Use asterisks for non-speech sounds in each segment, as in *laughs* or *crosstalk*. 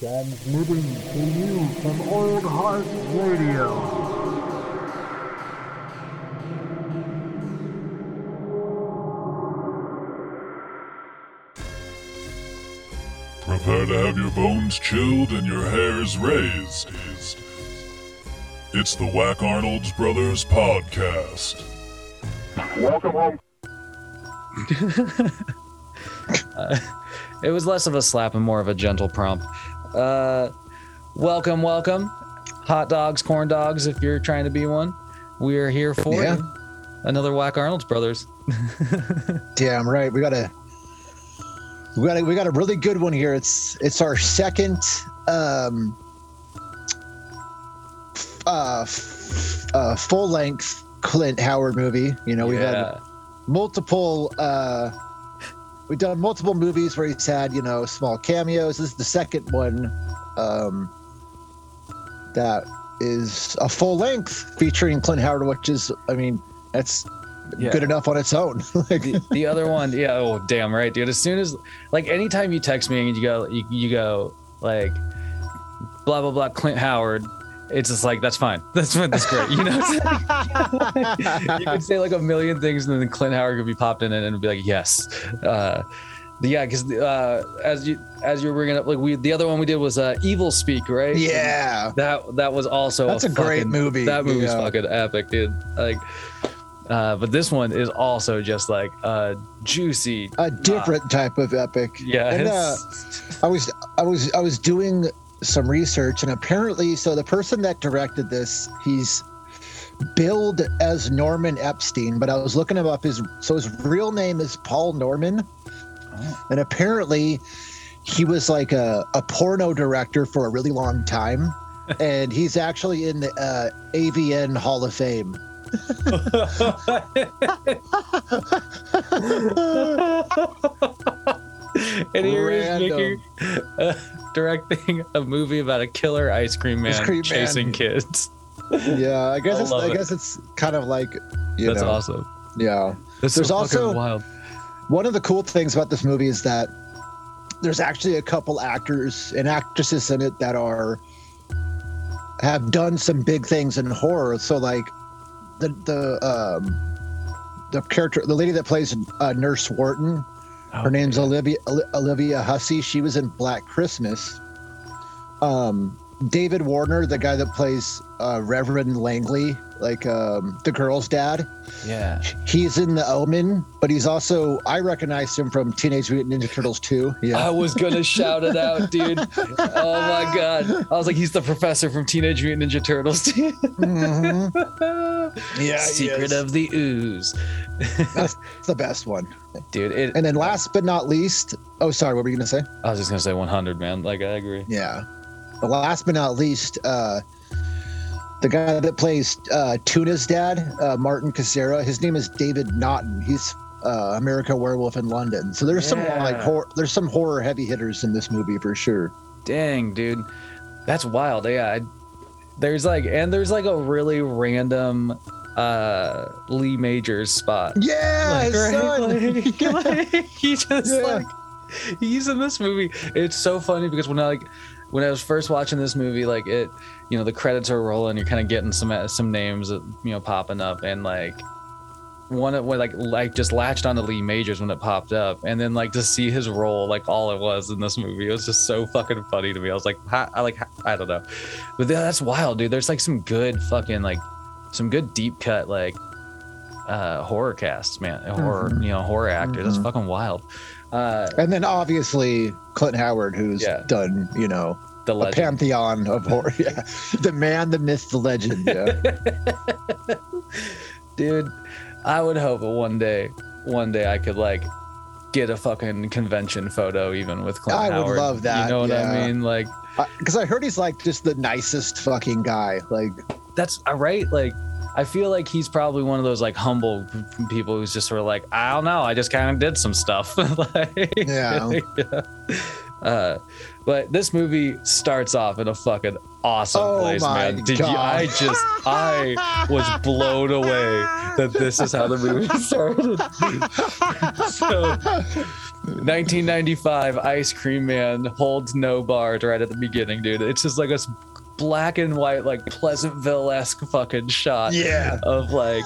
Transmitting to you from Old Heart Radio. Prepare to have your bones chilled and your hairs raised. It's the Whack Arnold's Brothers podcast. Welcome home. *laughs* Uh, it was less of a slap and more of a gentle prompt. Uh, welcome, welcome. Hot dogs, corn dogs, if you're trying to be one. We are here for Yeah. you. Another Whack Arnold's Brothers. *laughs* Damn right. We got a we got a, we got a really good one here. It's it's our second um uh, uh full length Clint Howard movie. You know, we've had multiple uh we've done multiple movies where he's had, you know, small cameos. This is the second one um that is a full length featuring Clint Howard, which is I mean, that's Yeah. good enough on its own. like *laughs* the, the other one, yeah, oh damn right, dude. As soon as like anytime you text me and you go you, you go like blah blah blah Clint Howard, it's just like that's fine. *laughs* That's fine. That's great. You know, *laughs* you could say like a million things and then Clint Howard could be popped in and it'd be like yes. Uh, yeah, because uh, as you as you were bringing up, like we the other one we did was uh, Evilspeak, right? Yeah. That that was also That's a great fucking- movie, That movie's yeah. fucking epic, dude. Like, uh, but this one is also just like uh, juicy. A different type of epic. Yeah, And, uh, I was I was I was doing some research and apparently so the person that directed this, he's billed as Norman Apstein, but I was looking him up his so his real name is Paul Norman. Oh. And apparently he was like a, a porno director for a really long time. *laughs* and he's actually in the uh, AVN Hall of Fame. *laughs* *laughs* *laughs* and Random. Mickey *laughs* uh, directing a movie about a killer ice cream man Ice cream man. chasing kids. *laughs* Yeah, I guess I it's I it. guess it's kind of like you That's know, awesome. Yeah. That's There's so also- wild. one of the cool things about this movie is that there's actually a couple actors and actresses in it that are have done some big things in horror. So like the the um the character the lady that plays uh, Nurse Wharton, Her name's Olivia Olivia Hussey. She was in Black Christmas. Um David Warner, the guy that plays uh, Reverend Langley, like um, the girl's dad. Yeah. He's in The Omen, but he's also I recognize him from Teenage Mutant Ninja Turtles 2. I was gonna *laughs* shout it out, dude. Oh my god! I was like, he's the professor from Teenage Mutant Ninja Turtles. Mhm. *laughs* Yeah, he Secret is. of the Ooze, That's the best one. *laughs* dude. It, And then last but not least, oh sorry, what were you gonna say? I was just gonna say 100, man. Like I agree. Yeah. The last but not least, uh the guy that plays uh Tuna's dad, uh Martin Casera, his name is David Naughton. He's uh America Werewolf in London. So there's some like Yeah. horror there's some horror heavy hitters in this movie for sure. Dang, dude, that's wild. Yeah, I, there's like, and there's like a really random uh Lee Majors spot. Yeah, Like, his right? son. Like, *laughs* like, he just Yeah. like he's in this movie. It's so funny because when I like when I was first watching this movie, like it, you know, the credits are rolling. You're kind of getting some some names, you know, popping up, and like one of when like like just latched onto Lee Majors when it popped up, and then like to see his role, like all it was in this movie, it was just so fucking funny to me. I was like, I like, I don't know, but yeah, that's wild, dude. There's like some good fucking like some good deep cut like uh horror casts, man, horror, Mhm. you know, horror actors. That's Mhm. fucking wild. Uh, And then obviously Clint Howard, who's Yeah. done, you know, the a legend. pantheon of horror. *laughs* Yeah. The man, the myth, the legend. Yeah. *laughs* dude i would hope one day one day i could like get a fucking convention photo even with clint Howard. I would love that, you know what yeah. i mean like Because I heard he's like just the nicest fucking guy. Like, that's uh, right? Like i feel like he's probably one of those like humble people who's just sort of like i don't know i just kind of did some stuff. *laughs* Like, *laughs* Yeah. uh but this movie starts off in a fucking awesome Oh place man. Did you i just i was blown away that this is how the movie *laughs* started. So 1995 Ice Cream Man holds no bars right at the beginning, dude. It's just like a s- black and white, like Pleasantville esque fucking shot Yeah. of like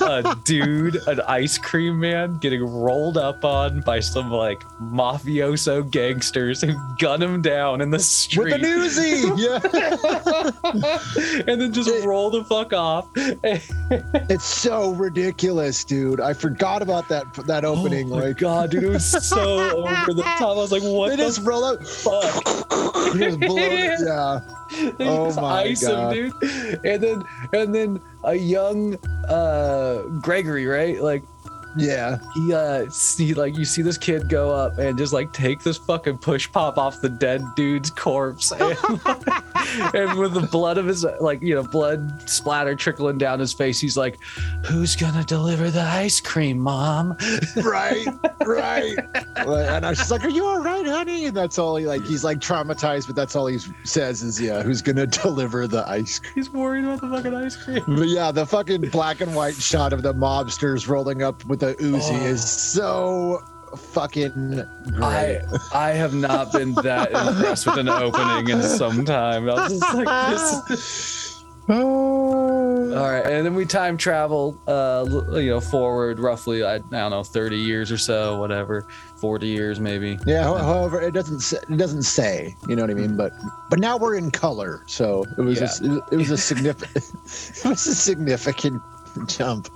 a *laughs* dude, an ice cream man, getting rolled up on by some like mafioso gangsters who gun him down in the street. With an Uzi. *laughs* Yeah. and then just roll the fuck off. *laughs* It's so ridiculous, dude. I forgot about that that oh opening. oh my like god, dude, it was so over the top. I was like, what they the just roll up. fuck? He just blow it. Yeah. *laughs* They Oh just my ice God. him, dude. And then and then a young uh Gregory, right? Like Yeah. he uh see like you see this kid go up and just like take this fucking push pop off the dead dude's corpse *laughs* and, and with the blood of his like you know blood splatter trickling down his face he's like who's gonna deliver the ice cream mom *laughs* Right. Right. And I was just like, "Are you all right, honey?" And that's all he like. He's like traumatized, but that's all he says is, "Yeah, who's gonna *laughs* deliver the ice cream?" he's worried about the fucking ice cream But yeah, the fucking black and white shot of the mobsters rolling up with the Uzi Oh. is so fucking great. I have not been that *laughs* impressed with an opening in some time. I was just like, this. Oh. *laughs* All right, and then we time travel, uh, you know, forward roughly, I, I don't know, thirty years or so, whatever, forty years maybe. Yeah. ho- However, it doesn't say, it doesn't say. You know what I mean? But but now we're in color, so it was a, it was a significant *laughs* it was a significant jump.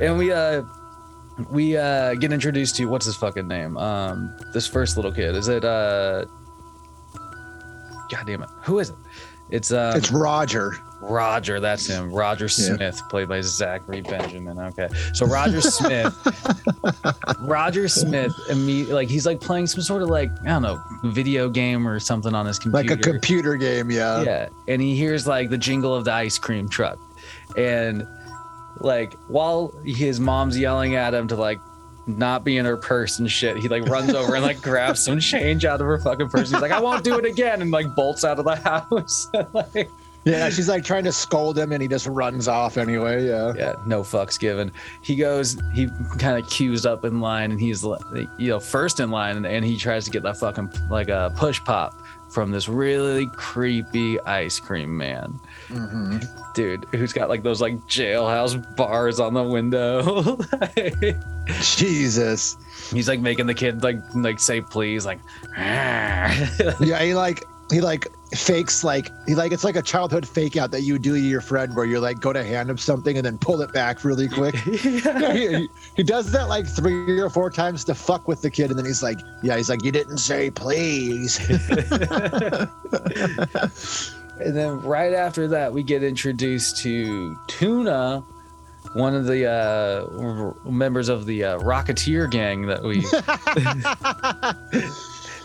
And we uh, we uh, get introduced to what's his fucking name? Um, this first little kid. Is it uh? God damn it, who is it? It's um, it's Roger. Roger, that's him. Roger Yeah. Smith, played by Zachary Benjamin. Okay, so Roger Smith, *laughs* Roger Smith, imme- like he's like playing some sort of like I don't know video game or something on his computer. Like a computer game, yeah. yeah, and he hears like the jingle of the ice cream truck, and like while his mom's yelling at him to like not be in her purse and shit, he like runs over and like grabs some change out of her fucking purse. He's like, I won't do it again, and like bolts out of the *laughs* house. like, Yeah, she's like trying to scold him and he just runs off anyway. Yeah. yeah, no fucks given. He goes, he kind of queues up in line, and he's you know, first in line, and, and he tries to get that fucking like a push pop from this really creepy ice cream man, hmm dude, who's got like those like jailhouse bars on the window. *laughs* Jesus. he's like making the kid like like say please, like. "Ah." *laughs* Yeah, he like he like fakes like he like it's like a childhood fake out that you do to your friend where you're like go to hand him something and then pull it back really quick. Yeah, *laughs* he, he does that like three or four times to fuck with the kid, and then he's like, "Yeah, he's like, you didn't say please." And then right after that, we get introduced to Tuna, one of the uh, members of the uh, Rocketeer gang that we.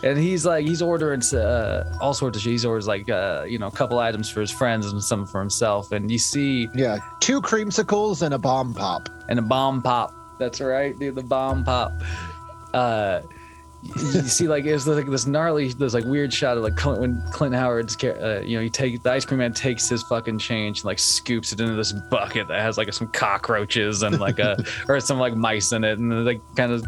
*laughs* and he's like, he's ordering uh, all sorts of shit. He's orders like, uh, you know, a couple items for his friends and some for himself. And you see, yeah, two creamsicles and a bomb pop. and a bomb pop. That's right, dude. The bomb pop. You see, like, it's like this gnarly, this like weird shot of like Clint, when Clint Howard's, uh, you know, he take the ice cream man takes his fucking change and like scoops it into this bucket that has like some cockroaches and like a *laughs* or some like mice in it, and then like kind of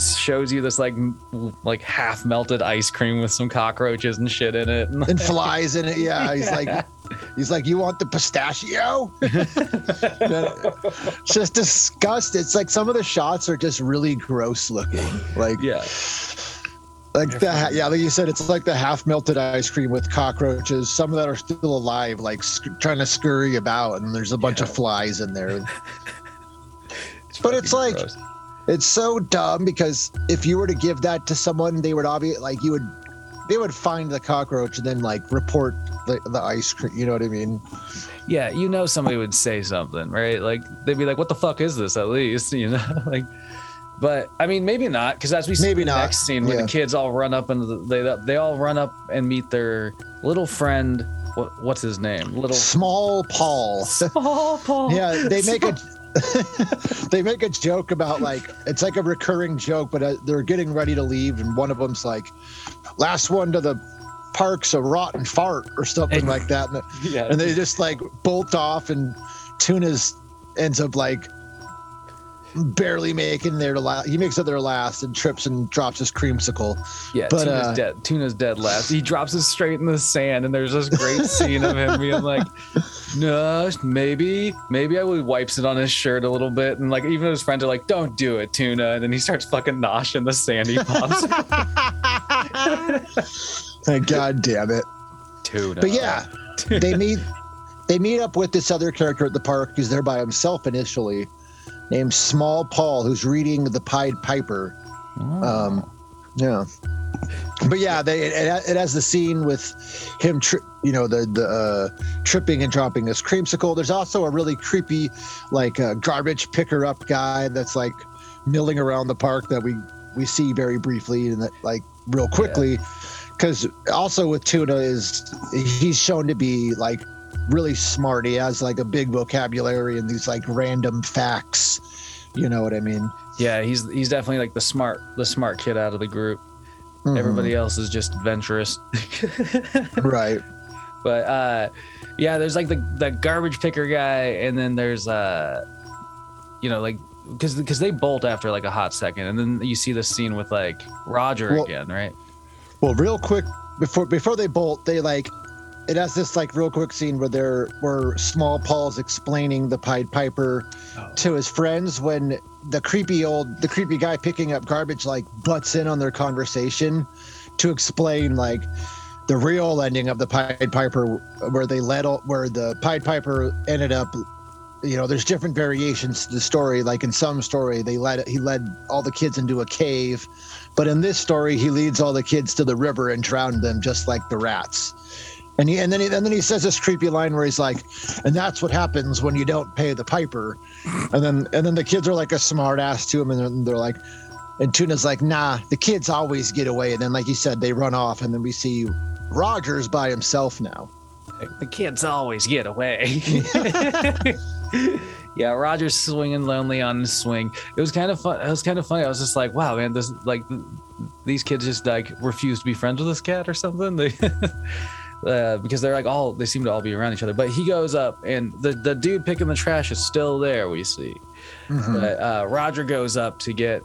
shows you this like m- like half melted ice cream with some cockroaches and shit in it. and flies in it. Yeah, he's like, *laughs* he's like, you want the pistachio? it's *laughs* just disgusting. It's like some of the shots are just really gross looking. Like, yeah, like the yeah, like you said, it's like the half melted ice cream with cockroaches. Some of that are still alive, like sc- trying to scurry about, and there's a bunch of flies in there. *laughs* it's But it's like- gross. It's so dumb because if you were to give that to someone, they would obviously like you would, they would find the cockroach and then like report the, the ice cream. You know what I mean? yeah, you know somebody would say something, right? Like they'd be like, "What the fuck is this?" At least, *laughs* you know, like. But I mean, maybe not, because as we see Maybe in the not, next scene, where yeah. the kids all run up and they they all run up and meet their little friend. What what's his name? Little Small Paul. small Paul. Yeah, they make a *laughs* they make a joke about like it's like a recurring joke, but uh, they're getting ready to leave, and one of them's like, "Last one to the park's a rotten fart" or something And- like that, and, yeah. *laughs* and they just like bolt off, and Tuna's ends up like barely making there to last. He makes it there last and trips and drops his creamsicle. Yeah, But, Tuna's uh, dead. Tuna's dead last. He drops it straight in the sand, and there's this great *laughs* scene of him being like, "No, maybe, maybe I would." Wipes it on his shirt a little bit, and like even his friends are like, "Don't do it, Tuna." And then he starts fucking noshing the sandy pops. *laughs* *laughs* God damn it. Tuna. But yeah, they meet they meet up with this other character at the park who's there by himself initially, named Small Paul, who's reading the Pied Piper. Um, yeah. But yeah, they it, it has the scene with him, tri- you know, the the uh, tripping and dropping his creamsicle. There's also a really creepy, like uh, garbage picker up guy that's like milling around the park that we we see very briefly and that like real quickly. Because also with Tuna is he's shown to be like really smart. He has like a big vocabulary and these like random facts. You know what I mean? yeah, he's he's definitely like the smart the smart kid out of the group. Mhm. Everybody else is just adventurous. *laughs* right? But uh yeah, there's like the the garbage picker guy and then there's uh you know like because because they bolt after like a hot second and then you see the scene with like Roger Well- again, right? Well, real quick before before they bolt, they like it has this like real quick scene where they're where Small Paul's explaining the Pied Piper oh. to his friends when the creepy old the creepy guy picking up garbage like butts in on their conversation to explain like the real ending of the Pied Piper where they led all, where the Pied Piper ended up you know there's different variations to the story. Like in some story they led he led all the kids into a cave but in this story he leads all the kids to the river and drowned them just like the rats and he and then he, and then he says this creepy line where he's like and that's what happens when you don't pay the piper and then and then the kids are like a smart ass to him and then they're like and tuna's like nah the kids always get away and then like you said they run off and then we see rogers by himself now The kids always get away. *laughs* yeah, Roger's swinging lonely on his swing. It was kind of fun. It was kind of funny. I was just like, wow, man, this like these kids just like refuse to be friends with this cat or something. *laughs* They. Uh, because they're like all they seem to all be around each other. But he goes up and the, the dude picking the trash is still there we see. But uh, roger goes up to get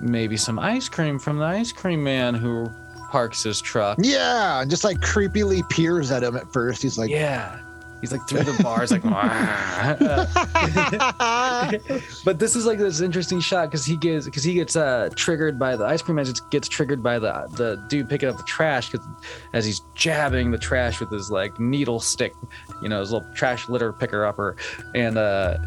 maybe some ice cream from the ice cream man who parks his truck. Yeah and just like creepily peers at him at first. He's like yeah he's like through the bars like *laughs* but this is like this interesting shot because he gets because he gets uh triggered by the ice cream man just gets triggered by the the dude picking up the trash because as he's jabbing the trash with his like needle stick you know his little trash litter picker upper. And uh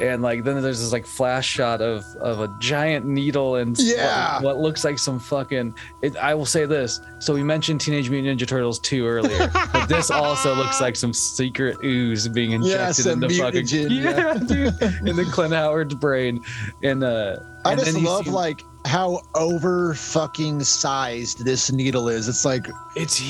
and like then there's this like flash shot of of a giant needle and s- what- what, looks like some fucking it, i will say this. So we mentioned teenage mutant ninja turtles 2 earlier but this also looks like some secret ooze being injected some into fucking mutagen, *laughs* yeah, dude. In the clint howard's brain. And uh I and just love see- like how over fucking sized this needle is. It's like, it's dude,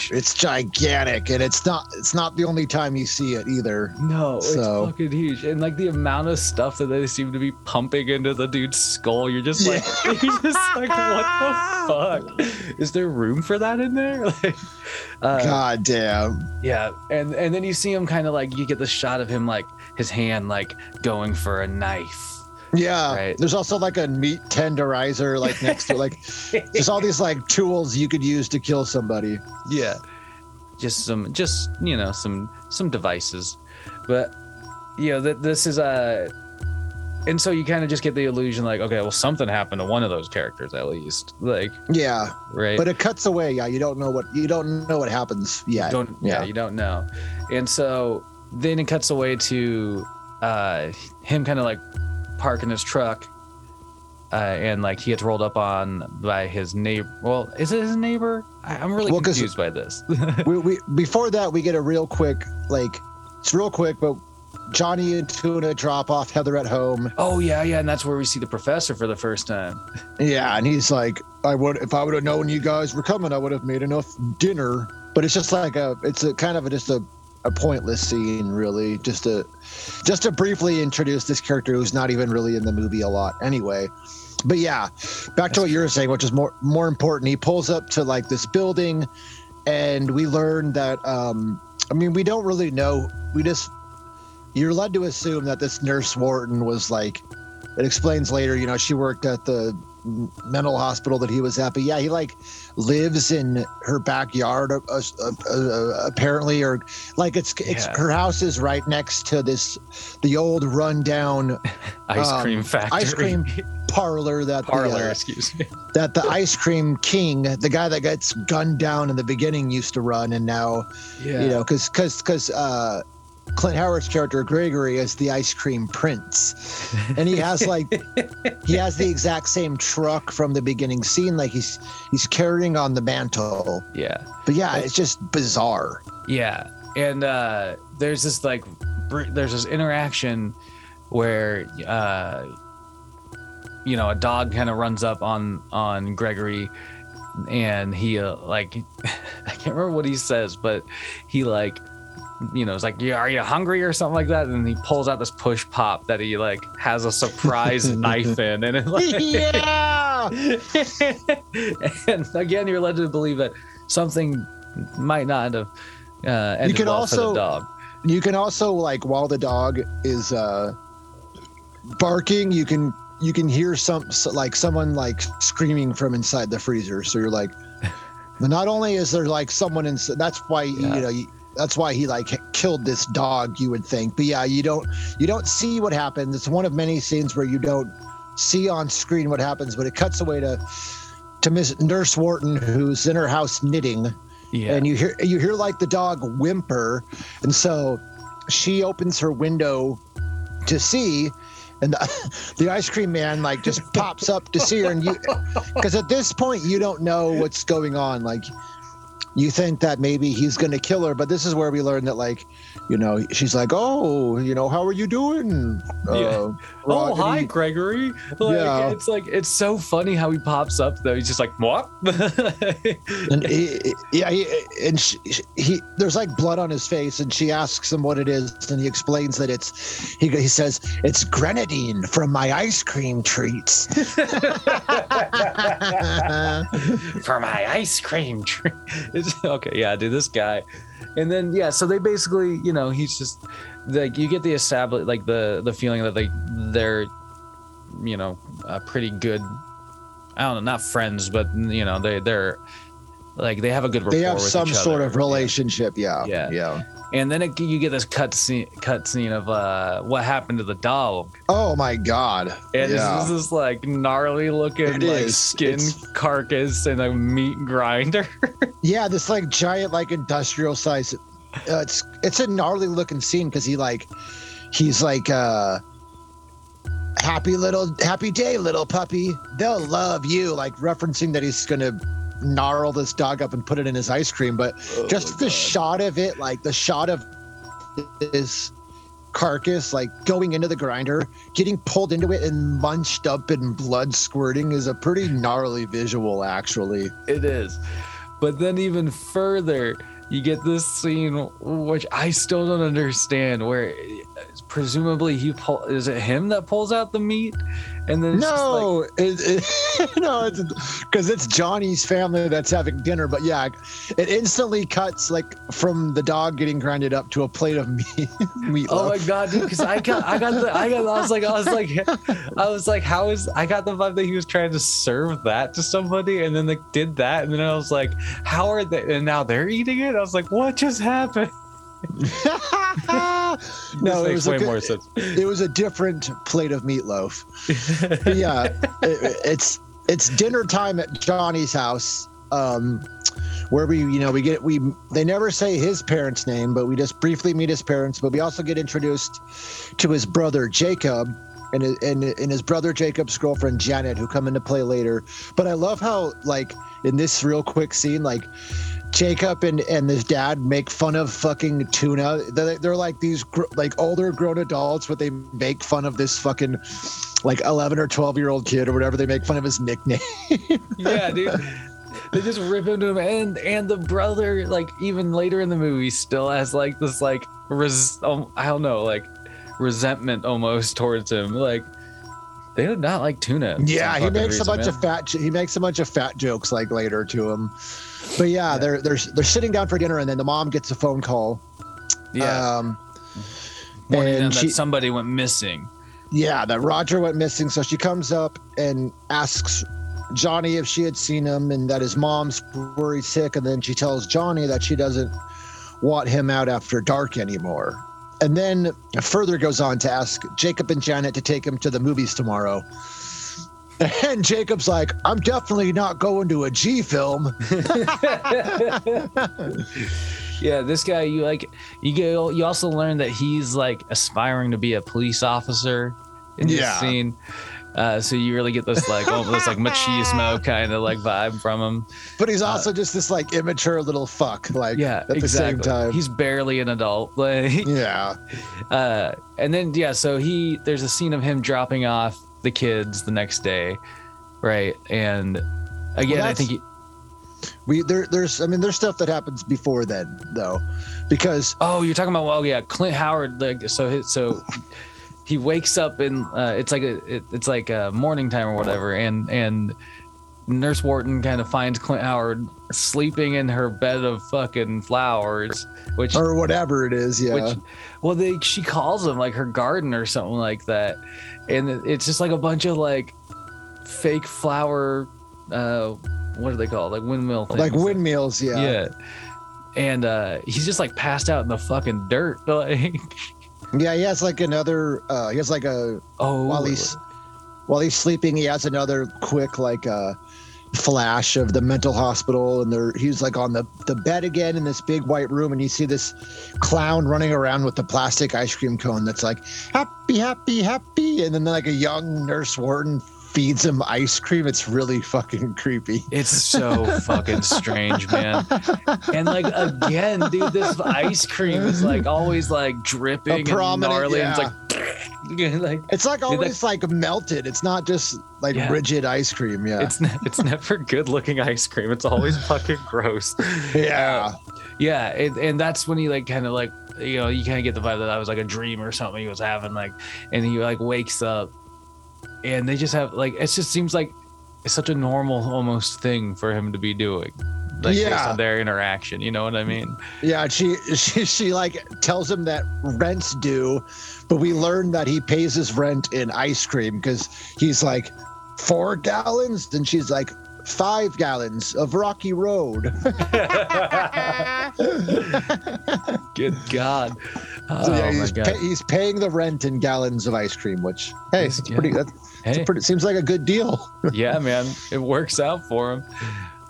huge it's gigantic, and it's not. It's not the only time you see it either. No, it's fucking huge, and like the amount of stuff that they seem to be pumping into the dude's skull, you're just like, *laughs* you're just like, what the fuck? *laughs* Is there room for that in there? *laughs* Like, uh, God damn. yeah, and and then you see him kind of like you get the shot of him like his hand like going for a knife. Yeah. Right. There's also like a meat tenderizer like next to like *laughs* there's all these like tools you could use to kill somebody. Yeah, just some, just you know, some some devices, but you know that this is a. and so you kind of just get the illusion like okay well something happened to one of those characters at least like Yeah. right But it cuts away. Yeah. You don't know what you don't know what happens yet. don't yeah. yeah. you don't know and so then it cuts away to uh him kind of like parking his truck uh, and like he gets rolled up on by his neighbor well is it his neighbor I, i'm really Well, confused by this *laughs* we, we before that we get a real quick like it's real quick, but Johnny and Tuna drop off Heather at home. oh yeah yeah and that's where we see the professor for the first time Yeah, and he's like, I would if I would have known you guys were coming, I would have made enough dinner. But it's just like a it's a kind of a, just a a pointless scene, really. Just to just to briefly introduce this character who's not even really in the movie a lot anyway. But yeah, back to what you were saying, which is more more important. He pulls up to like this building, and we learn that um I mean we don't really know. We just you're led to assume that this nurse Wharton was like it explains later. You know, she worked at the mental hospital that he was at, but yeah, he like lives in her backyard. Uh, uh, uh, uh, apparently, or like it's it's Yeah. her house is right next to this the old rundown *laughs* Ice um, cream factory. ice cream parlor that the, parlor. uh, excuse me. *laughs* that the ice cream king, the guy that gets gunned down in the beginning, used to run, and now Yeah. you know, because because because uh, Clint Howard's character Gregory is the ice cream prince, and he has like he has the exact same truck from the beginning scene, like he's he's carrying on the mantle. yeah. But yeah, it's just bizarre. Yeah, and uh, there's this like, br- there's this interaction where, uh, you know, a dog kind of runs up on on Gregory, and he uh, like, *laughs* I can't remember what he says, but he like, you know, it's like, yeah, are you hungry or something like that? And he pulls out this push pop that he like has a surprise *laughs* knife in, and it like, *laughs* yeah, *laughs* and again, you're led to believe that something might not have uh, ended can well for the dog. you can also like while the dog is uh, barking, you can you can hear some so- like someone like screaming from inside the freezer. So you're like, but not only is there like someone in, that's why Yeah. you know. You, that's why he like killed this dog. You would think, but yeah, you don't you don't see what happens. It's one of many scenes where you don't see on screen what happens, but it cuts away to to Miss Nurse Wharton, who's in her house knitting, Yeah. and you hear you hear like the dog whimper, and so she opens her window to see, and the, *laughs* the ice cream man like just pops up to see her, and you because at this point you don't know what's going on, like. You think that maybe he's going to kill her, but this is where we learn that, like, you know, she's like, "Oh, you know, how are you doing?" Yeah. Uh, Oh, hi, Gregory. Like, Yeah. It's like, it's so funny how he pops up, though. He's just like, what? *laughs* and he, yeah, he, and she, he there's like blood on his face, and she asks him what it is, and he explains that it's he, he says it's grenadine from my ice cream treats. *laughs* *laughs* For my ice cream treat. It's, *laughs* okay, yeah, dude, this guy. And then, yeah, so they basically, you know, he's just like, you get the established, like, the the feeling that like they're, you know, uh, pretty good. I don't know, not friends, but, you know, they, they're, like, they have a good rapport they have some sort of relationship. Yeah, Yeah. yeah. And then it, you get this cut scene, cut scene of uh, what happened to the dog. Oh my god. And yeah. it's this like gnarly looking It like is. skin It's- carcass and a meat grinder. *laughs* Yeah, this like giant, like industrial size. Uh, it's it's a gnarly looking scene because he like he's like uh happy little happy day little puppy they'll love you like referencing that he's gonna gnarl this dog up and put it in his ice cream but Oh, just the shot of it like the shot of this carcass like going into the grinder getting pulled into it and munched up and blood squirting is a pretty gnarly visual actually It is. But then even further, you get this scene which I still don't understand where presumably he pull is it him that pulls out the meat and then just like, no, it, it, *laughs* no, it's because it's Johnny's family that's having dinner. But yeah, it instantly cuts like from the dog getting grinded up to a plate of *laughs* meat. meatloaf. Oh my god, dude! Because I got, I got, the, I got, I was like, I was like, I was like, how is? I got the vibe that he was trying to serve that to somebody, and then they did that, and then I was like, how are they? And now they're eating it. I was like, what just happened? *laughs* no, it was a way good- more sense. It was a different plate of meatloaf. Yeah, *laughs* it, it's it's dinner time at Johnny's house. Um, where we, you know, we get we they never say his parents' name, but we just briefly meet his parents. But we also get introduced to his brother Jacob and and and his brother Jacob's girlfriend Janet, who come into play later. But I love how like in this real quick scene, like Jacob and and his dad make fun of fucking tuna. They're, they're like these gr- like older grown adults, but they make fun of this fucking like 11 or 12 year old kid or whatever. They make fun of his nickname. *laughs* yeah, dude. They just rip into him, and and the brother, like even later in the movie, still has like this like res- um, I don't know, like resentment almost towards him. Like they did not like tuna. yeah, he makes a bunch man. of fat. He makes a bunch of fat jokes like later to him. But yeah, they're they're they're sitting down for dinner, and then the mom gets a phone call. yeah. Um, warning them and that she- somebody went missing. Yeah, that Roger went missing. So she comes up and asks Johnny if she had seen him and that his mom's worried sick. And then she tells Johnny that she doesn't want him out after dark anymore. And then further goes on to ask Jacob and Janet to take him to the movies tomorrow. *laughs* And Jacob's like, I'm definitely not going to a G film. *laughs* Yeah, this guy you like you get you also learn that he's like aspiring to be a police officer in this Yeah. scene. Uh, so you really get this like oh, this like machismo *laughs* kind of like vibe from him. But he's also just this like immature little fuck. Like, Yeah, at the exactly. same time. He's barely an adult. Like, yeah. uh, and then yeah, so he there's a scene of him dropping off the kids the next day, right? And again, I think he, We there there's I mean there's stuff that happens before then though. Because Oh, you're talking about well, yeah, Clint Howard. Like, so his, so he wakes up and uh, it's like a it, it's like a morning time or whatever, and and Nurse Wharton kind of finds Clint Howard sleeping in her bed of fucking flowers, which or whatever it is, yeah. which well they she calls him like her garden or something like that, and it's just like a bunch of like fake flower. Uh, what are they called? Like windmill things. like windmills, yeah. Yeah. And uh he's just like passed out in the fucking dirt. *laughs* Like Yeah, he has like another uh he has like a oh while he's while he's sleeping, he has another quick like uh flash of the mental hospital and there he's like on the the bed again in this big white room and you see this clown running around with the plastic ice cream cone that's like happy happy happy and then like a young nurse Wharton feeds him ice cream it's really fucking creepy it's so fucking strange, man. And like again, dude, this ice cream is like always like dripping and gnarly. and. It's like *laughs* like it's like Dude, that- always like melted it's not just like Yeah. rigid ice cream yeah it's ne- it's never good looking ice cream. It's always fucking gross. yeah Yeah, it, and that's when he like kind of like you know you kind of get the vibe that that was like a dream or something he was having like, and he like wakes up, and they just have like it just seems like it's such a normal almost thing for him to be doing, like based Yeah. on their interaction. You know what I mean? Yeah, she she she like tells him that rent's due, but we learn that he pays his rent in ice cream because he's like four gallons, and she's like five gallons of Rocky Road. *laughs* Good God! Oh So, yeah, my he's, God! pay- he's paying the rent in gallons of ice cream, which hey, it's yeah. pretty. That's, Hey. pretty. Seems like a good deal. *laughs* yeah, man, it works out for him.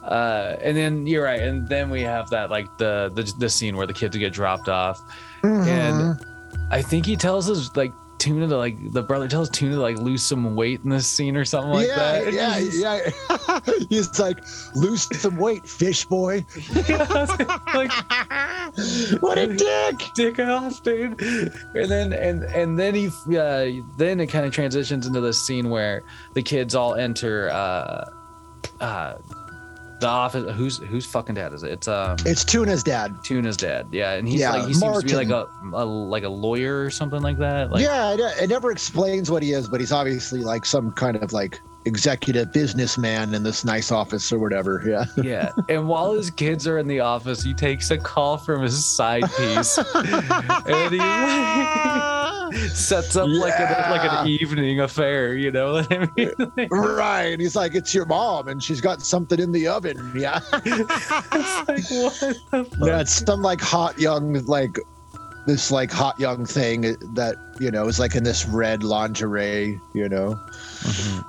Uh, and then you're right, and then we have that like the the, the scene where the kids get dropped off, Mhm. and I think he tells us like Tuna to like the brother tells Tuna to like lose some weight in this scene or something like yeah, that. Yeah, he's- yeah. *laughs* he's like, lose some weight, fish boy. *laughs* like *laughs* What a dick. dick off, dude. And then and and then he uh, then it kind of transitions into this scene where the kids all enter uh uh the office. Who's who's fucking dad is it? It's um It's Tuna's dad. Tuna's dad. Yeah, and he's Yeah, like he seems to be like a, a like a lawyer or something like that. Like yeah, it, it never explains what he is, but he's obviously like some kind of like executive businessman in this nice office or whatever. Yeah. *laughs* Yeah, and while his kids are in the office, he takes a call from his side piece, and he *laughs* sets up like a like an evening affair. You know what I mean? *laughs* right. He's like, it's your mom, and she's got something in the oven. Yeah. it's like what the fuck? yeah, it's some like hot young like this like hot young thing that you know is like in this red lingerie. You know.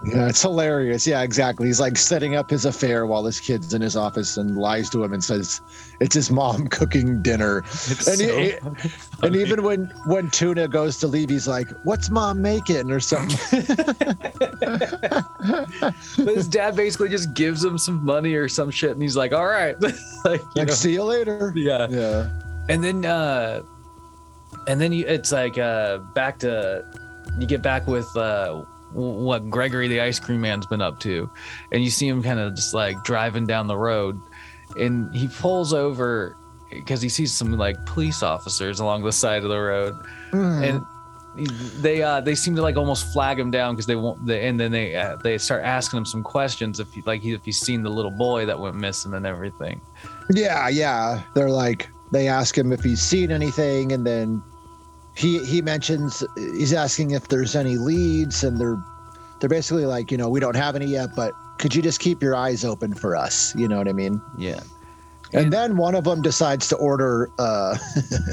Yeah, it's hilarious. Yeah, exactly. He's like setting up his affair while this kid's in his office and lies to him and says it's his mom *laughs* cooking dinner. It's And so he- fucking And even when when Tuna goes to leave, he's like, "What's mom making?" or something. *laughs* but his dad basically just gives him some money or some shit, and he's like, "All right," *laughs* like, you like, "See you later." yeah. Yeah. and then uh and then you, it's like uh back to you get back with uh w- what gregory the ice cream man's been up to and you see him kind of just like driving down the road and he pulls over because he sees some like police officers along the side of the road Mhm. and they uh they seem to like almost flag him down because they won't they, and then they uh, they start asking him some questions if he like he, if he's seen the little boy that went missing and everything yeah, yeah. They're like, they ask him if he's seen anything, and then he he mentions he's asking if there's any leads, and they're they're basically like, you know, we don't have any yet, but could you just keep your eyes open for us? You know what I mean? Yeah. And then one of them decides to order uh,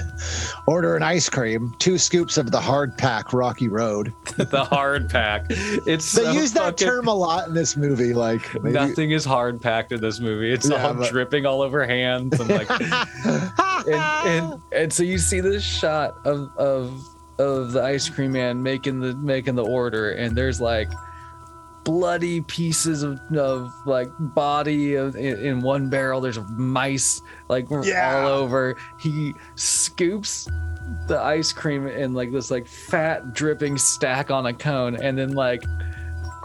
*laughs* order an ice cream, two scoops of the hard pack Rocky Road. *laughs* the hard pack. It's They so use that fucking- term a lot in this movie. Like maybe- Nothing is hard packed in this movie. It's Yeah, all but- dripping all over hands and like *laughs* and, and *laughs* and so you see this shot of of of the ice cream man making the making the order and there's like bloody pieces of, of like body of, in, in one barrel there's mice like Yeah. all over he scoops the ice cream in like this like fat dripping stack on a cone and then like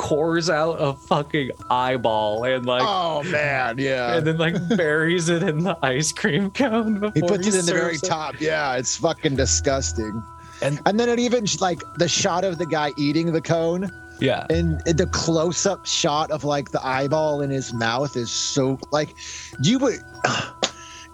cores out a fucking eyeball and like oh man, yeah. and then like buries it in the ice cream cone before he puts it in the very serves top. Yeah, it's fucking disgusting. And- and then it even like the shot of the guy eating the cone Yeah. and the close-up shot of like the eyeball in his mouth is so like you would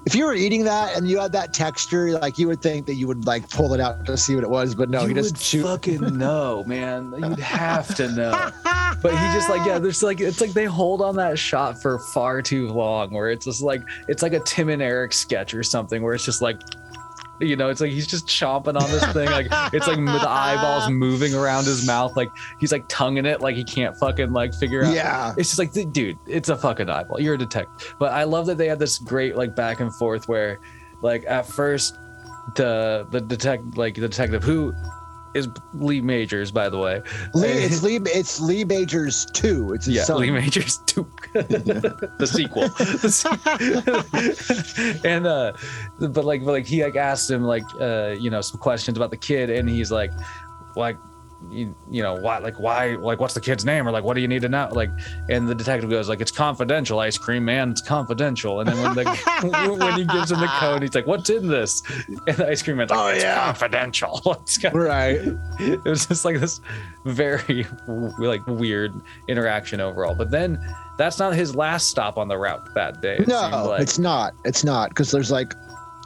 if you were eating that and you had that texture like you would think that you would like pull it out to see what it was but no you he just shoot fucking *laughs* know, man. You'd have to know. *laughs* But he just like yeah, there's like it's like they hold on that shot for far too long. Where it's just like it's like a Tim and Eric sketch or something. Where it's just like, you know, it's like he's just chomping on this thing. Like it's like the eyeballs *laughs* moving around his mouth. Like he's like tonguing it. Like he can't fucking like figure out. yeah It's just like, dude, it's a fucking eyeball. You're a detective. But I love that they have this great like back and forth where, like, at first, the the detect like the detective who is Lee Majors, by the way. Lee, it's Lee it's Lee Majors 2 it's Yeah, son. Lee Majors two, *laughs* the sequel. *laughs* And uh, but like, but like he like asked him like uh, you know, some questions about the kid, and he's like, like. You, you know why like why like what's the kid's name or like what do you need to know like and the detective goes like it's confidential ice cream man it's confidential and then when the *laughs* when he gives him the code he's like what's in this and the ice cream man's like Oh, it's yeah. confidential *laughs* It's kind right *laughs* it was just like this very like weird interaction overall. But then that's not his last stop on the route that day. It no like. it's not it's not because there's like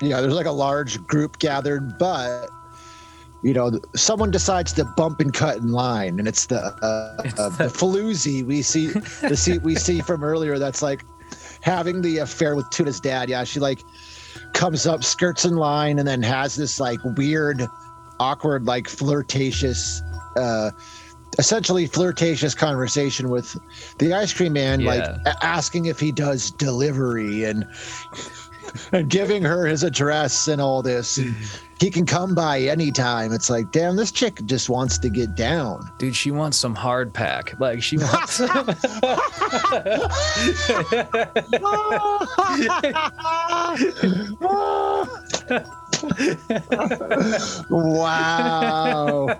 yeah there's like a large group gathered but you know someone decides to bump and cut in line and it's the uh, It's uh, the- the floozy we see the seat we see *laughs* from earlier that's like having the affair with tuna's dad yeah she like comes up skirts in line and then has this like weird awkward like flirtatious uh essentially flirtatious conversation with the ice cream man like Yeah. a- asking if he does delivery and and *laughs* giving her his address and all this and he can come by anytime it's like damn this chick just wants to get down Dude, she wants some hard pack. Like she wants. *laughs* *laughs* wow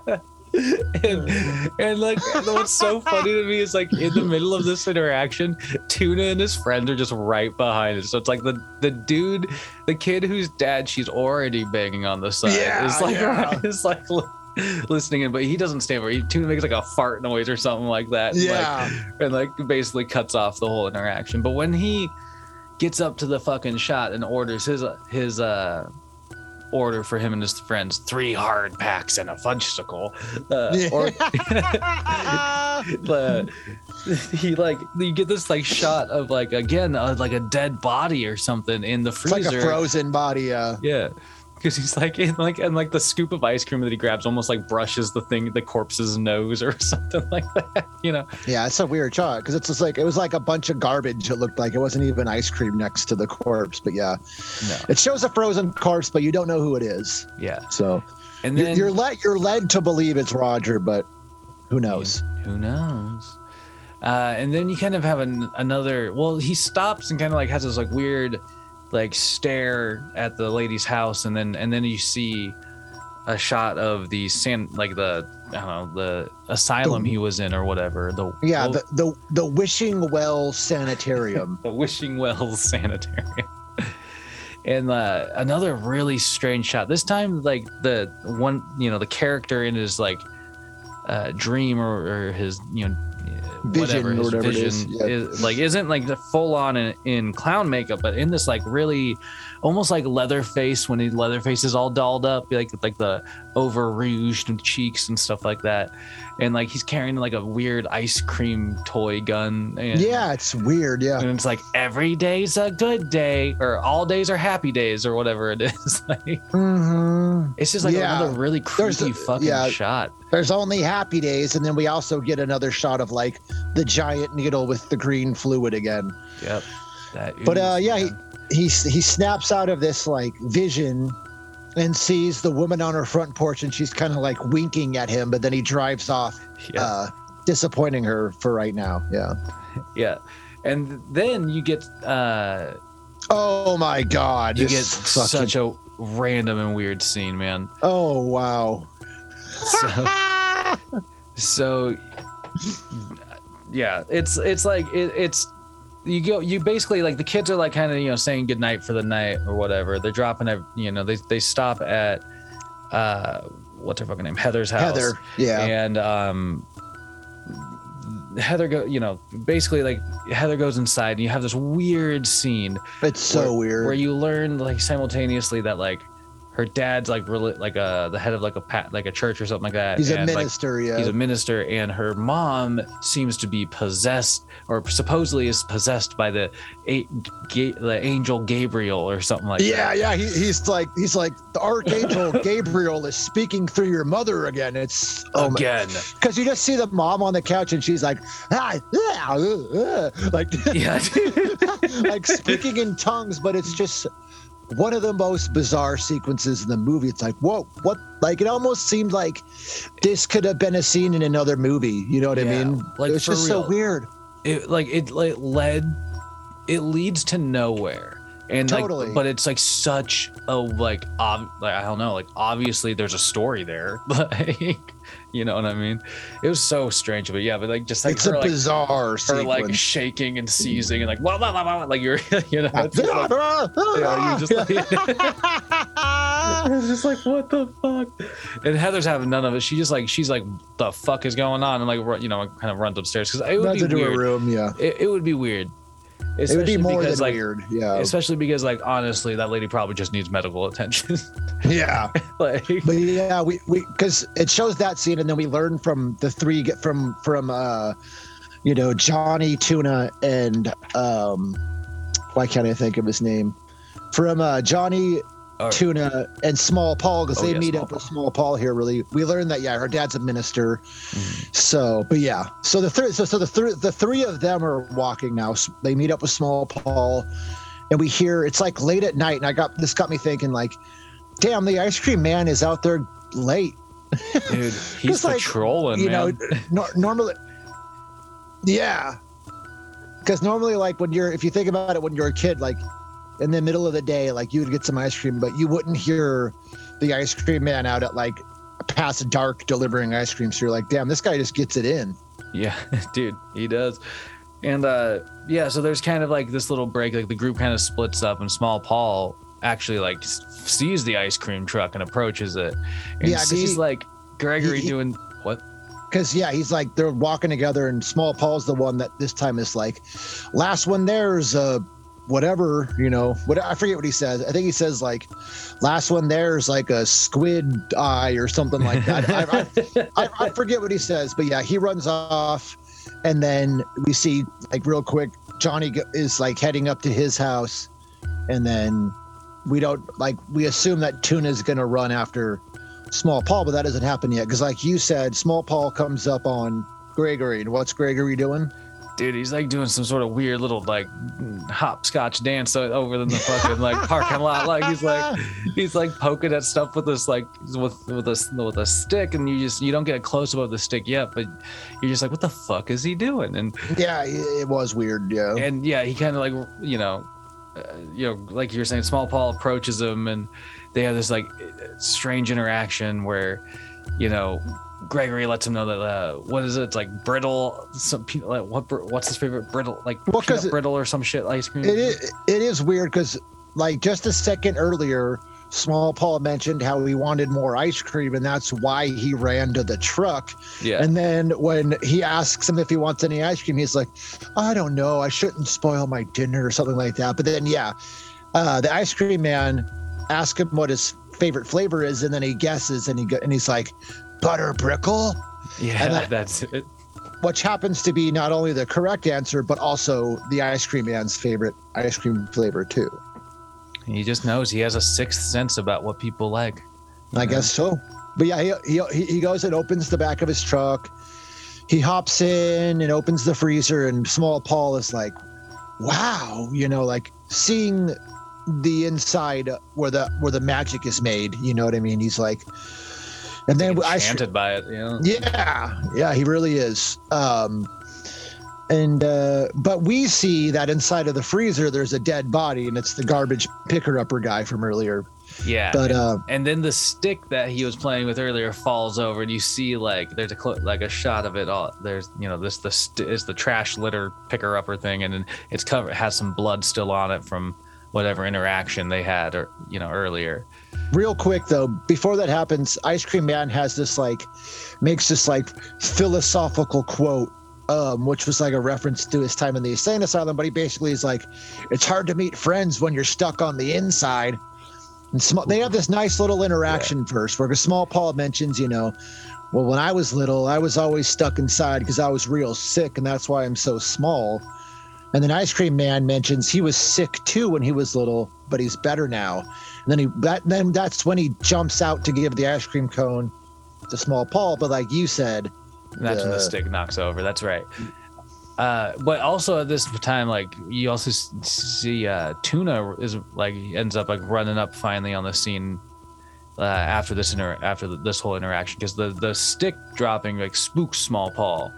and, and like what's so funny to me is like in the middle of this interaction tuna and his friends are just right behind it so it's like the the dude the kid whose dad she's already banging on the side Yeah, is like yeah. *laughs* is like listening in but he doesn't stand for it. He, tuna makes like a fart noise or something like that and, like, yeah and like basically cuts off the whole interaction. But when he gets up to the fucking shot and orders his his uh order for him and his friends, three hard packs and a fudgesicle, uh, or *laughs* uh, *laughs* he like you get this like shot of like again uh, like a dead body or something in the it's freezer. like a frozen body uh Yeah. Because he's like in like and like the scoop of ice cream that he grabs almost like brushes the thing the corpse's nose or *laughs* something like that. You know? yeah it's a weird shot because it's just like it was like a bunch of garbage it looked like it wasn't even ice cream next to the corpse but yeah No. it shows a frozen corpse but you don't know who it is Yeah. so And you're, then you're led you're led to believe it's roger but who knows Who knows? Uh, and then you kind of have an, another. Well, he stops and kind of like has this like weird, like stare at the lady's house, and then and then you see a shot of the san like the I don't know the asylum he was in or whatever. The yeah well, the, the the wishing well sanitarium *laughs* the Wishing well Sanitarium. And uh, another really strange shot. This time, like the one, you know, the character in his like uh, dream or, or his, you know, Vision whatever, or his whatever it is, vision yeah. is, like isn't like the full on in, in clown makeup, but in this like really, almost like Leatherface when he Leatherface is all dolled up, like like the over rouged cheeks and stuff like that. And like he's carrying like a weird ice cream toy gun. And, Yeah, it's weird. Yeah. And it's like every day's a good day, or all days are happy days, or whatever it *laughs* is. like hmm it's just like Yeah. another really creepy a- fucking yeah. shot. There's only happy days, and then we also get another shot of like the giant needle with the green fluid again. Yep. That But uh, yeah, he. He he snaps out of this like vision and sees the woman on her front porch, and she's kind of like winking at him, but then he drives off, yeah. uh, disappointing her for right now. Yeah. yeah. And then you get uh Oh my God! you get fucking- such a random and weird scene, man. Oh wow! So so yeah, it's it's like it, it's you go you basically like the kids are like kind of you know saying goodnight for the night or whatever. They're dropping a you know they they stop at uh what's her fucking name Heather's house. Heather. Yeah. and um heather go you know basically like heather goes inside and you have this weird scene it's so where, weird. where you learn like simultaneously that like her dad's like really like a the head of like a pat like a church or something like that He's a and, like, minister. yeah. he's a minister and her mom seems to be possessed or supposedly is possessed by the a- ga- the angel gabriel or something like yeah, that yeah. He, he's like he's like the archangel *laughs* Gabriel is speaking through your mother again. It's oh again because you just see the mom on the couch and she's like ah, ah, uh, uh," like yeah *laughs* like speaking in tongues, but it's just one of the most bizarre sequences in the movie. It's like, whoa, what? Like, it almost seemed like this could have been a scene in another movie. You know what I mean? like, it's just so weird. it like it like led it leads to nowhere and Totally. like but it's like such a like ob- like i don't know like obviously there's a story there *laughs* like you know what i mean? It was so strange but yeah but like just like it's her a like bizarre her like shaking and seizing and like blah, blah, blah, blah, like you're *laughs* you know it's just like, yeah, you just like- *laughs* it's just like what the fuck? And heather's having none of it. She just like she's like the fuck is going on? And like you know kind of runs upstairs because it would be weird. a room. Yeah, it, it would be weird. It would be more because, than like, weird. Yeah, Especially because, like, honestly, that lady probably just needs medical attention. *laughs* yeah. like, But yeah, we we because it shows that scene, and then we learn from the three get from from uh, you know, Johnny Tuna and um, why can't I think of his name? From uh, Johnny or- Tuna and Small Paul because Oh, they yeah, meet up with Small Paul here. Really, we learned that yeah, her dad's a minister. Mm-hmm. So, but yeah, so the three, so so the three, the three of them are walking now. S- They meet up with Small Paul, and we hear it's like late at night, and I got this got me thinking like, damn, the ice cream man is out there late. dude, *laughs* he's like, patrolling, you man. know, nor normally, yeah, because normally, like when you're, if you think about it, when you're a kid, like in the middle of the day, like you would get some ice cream, but you wouldn't hear the ice cream man out at like past dark delivering ice cream. So you're like, damn, this guy just gets it in. Yeah, *laughs* dude, he does. And uh yeah, so there's kind of like this little break, like the group kind of splits up, and Small Paul actually like sees the ice cream truck and approaches it, and Yeah, 'cause sees he- like Gregory he- doing what? Because yeah, he's like they're walking together, and Small Paul's the one that this time is like, last one there's uh whatever you know what I forget what he says. I think he says like, last one there's like a squid eye or something like that. I, I, I, I forget what he says, but yeah, he runs off, and then we see like real quick, Johnny is like heading up to his house, and then we don't like we assume that Tuna's gonna run after Small Paul, but that doesn't happen yet because, like you said, Small Paul comes up on Gregory, and what's Gregory doing? Dude, he's like doing some sort of weird little like hopscotch dance over in the fucking like parking lot. Like he's like he's like poking at stuff with this like with with a with a stick, and you just you don't get a close up of the stick yet, but you're just like, what the fuck is he doing? And Yeah, it was weird. Yeah, and yeah, he kind of like you know, uh, you know, like you're saying, Small Paul approaches him, and they have this like strange interaction where, you know. Gregory lets him know that uh, what is it? It's like brittle. Some like what? What's his favorite brittle? Like Well, peanut it- brittle or some shit ice cream. it is. It is weird because, like, just a second earlier, Small Paul mentioned how he wanted more ice cream, and that's why he ran to the truck. Yeah. And then when he asks him if he wants any ice cream, he's like, I don't know. I shouldn't spoil my dinner or something like that. But then, yeah, uh, the ice cream man asks him what his favorite flavor is, and then he guesses, and he go, and he's like, butter brickle, Yeah, that- that's it. which happens to be not only the correct answer, but also the ice cream man's favorite ice cream flavor too. He just knows he has a sixth sense about what people like. I guess so. But yeah, he, he he goes and opens the back of his truck. He hops in and opens the freezer, and small Paul is like, "Wow!" You know, like seeing the inside where the where the magic is made. You know what I mean? He's like, and then I Enchanted by it, you know. yeah, yeah, he really is. Um, and uh, but we see that inside of the freezer, there's a dead body, and it's the garbage picker upper guy from earlier. Yeah. But uh, and then the stick that he was playing with earlier falls over, and you see like there's a cl- like a shot of it all. There's you know this the st- is the trash litter picker upper thing, and then it's covered has some blood still on it from whatever interaction they had or you know earlier. Real quick though, before that happens, Ice Cream Man has this like makes this like philosophical quote. Um, which was like a reference to his time in the insane asylum, but he basically is like, "It's hard to meet friends when you're stuck on the inside." And small, they have this nice little interaction first, where Small Paul mentions, you know, well, when I was little, I was always stuck inside because I was real sick, and that's why I'm so small. And then Ice Cream Man mentions he was sick too when he was little, but he's better now. And then he that then that's when he jumps out to give the ice cream cone to Small Paul. But like you said, And that's when the stick knocks over. That's right. Uh, but also at this time, like you also see uh, Tuna is like ends up like running up finally on the scene uh, after this inter- after the, this whole interaction because the the stick dropping like spooks Small Paul.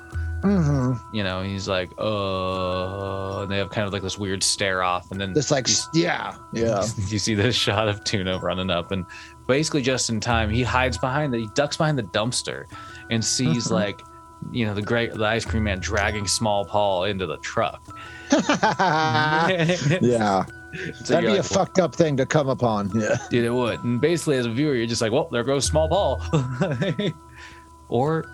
Mhm, You know, he's like, uh, and they have kind of like this weird stare off, and then this like you, yeah, yeah, *laughs* you see this shot of Tuna running up, and basically just in time, he hides behind the he ducks behind the dumpster, and sees Mhm. like, you know, the great the ice cream man dragging Small Paul into the truck. *laughs* *laughs* yeah. So That'd be a fucked up thing to come upon. Yeah. Dude, it would. And basically, as a viewer, you're just like, well, there goes Small Paul. or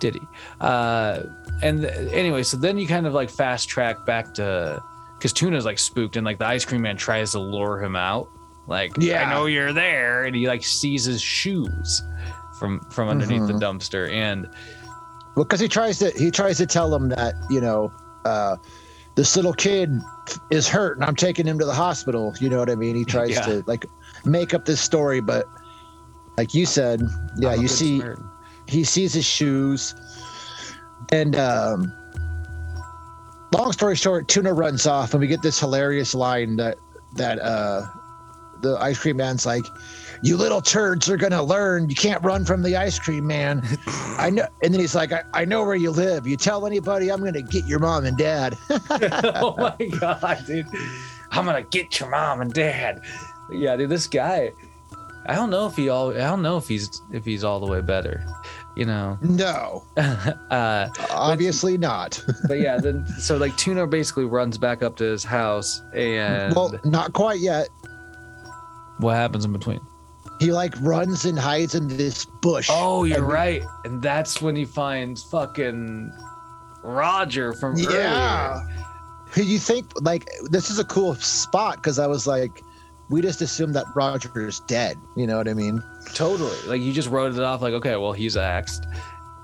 did he? Uh, and anyway, so then you kind of like fast track back to because Tuna's like spooked, and like the ice cream man tries to lure him out. Like, Yeah. I know you're there, and he like sees his shoes from from underneath the Mhm. dumpster, and Well, because he tries to he tries to tell him that you know uh, this little kid is hurt and I'm taking him to the hospital. You know what I mean? He *laughs* tries Yeah. to like make up this story, but like you said, yeah, you see Samaritan. He sees his shoes, and um, long story short, Tuna runs off, and we get this hilarious line that that uh, the ice cream man's like. You little turds are gonna learn. You can't run from the ice cream man. *laughs* I know. And then he's like, I, I know where you live. You tell anybody, I'm gonna get your mom and dad. *laughs* *laughs* oh my god, dude! I'm gonna get your mom and dad. Yeah, dude, this guy. I don't know if he all. I don't know if he's if he's all the way better. You know. No, *laughs* uh, obviously not. *laughs* but yeah, then so like Tuna basically runs back up to his house, and well, not quite yet. what happens in between? He like runs and hides in this bush. Oh, you're And- right, and that's when he finds fucking Roger from Yeah. earlier. You think like this is a cool spot because I was like, we just assumed that Roger is dead. You know what I mean? Totally. Like you just wrote it off like, okay, well he's axed.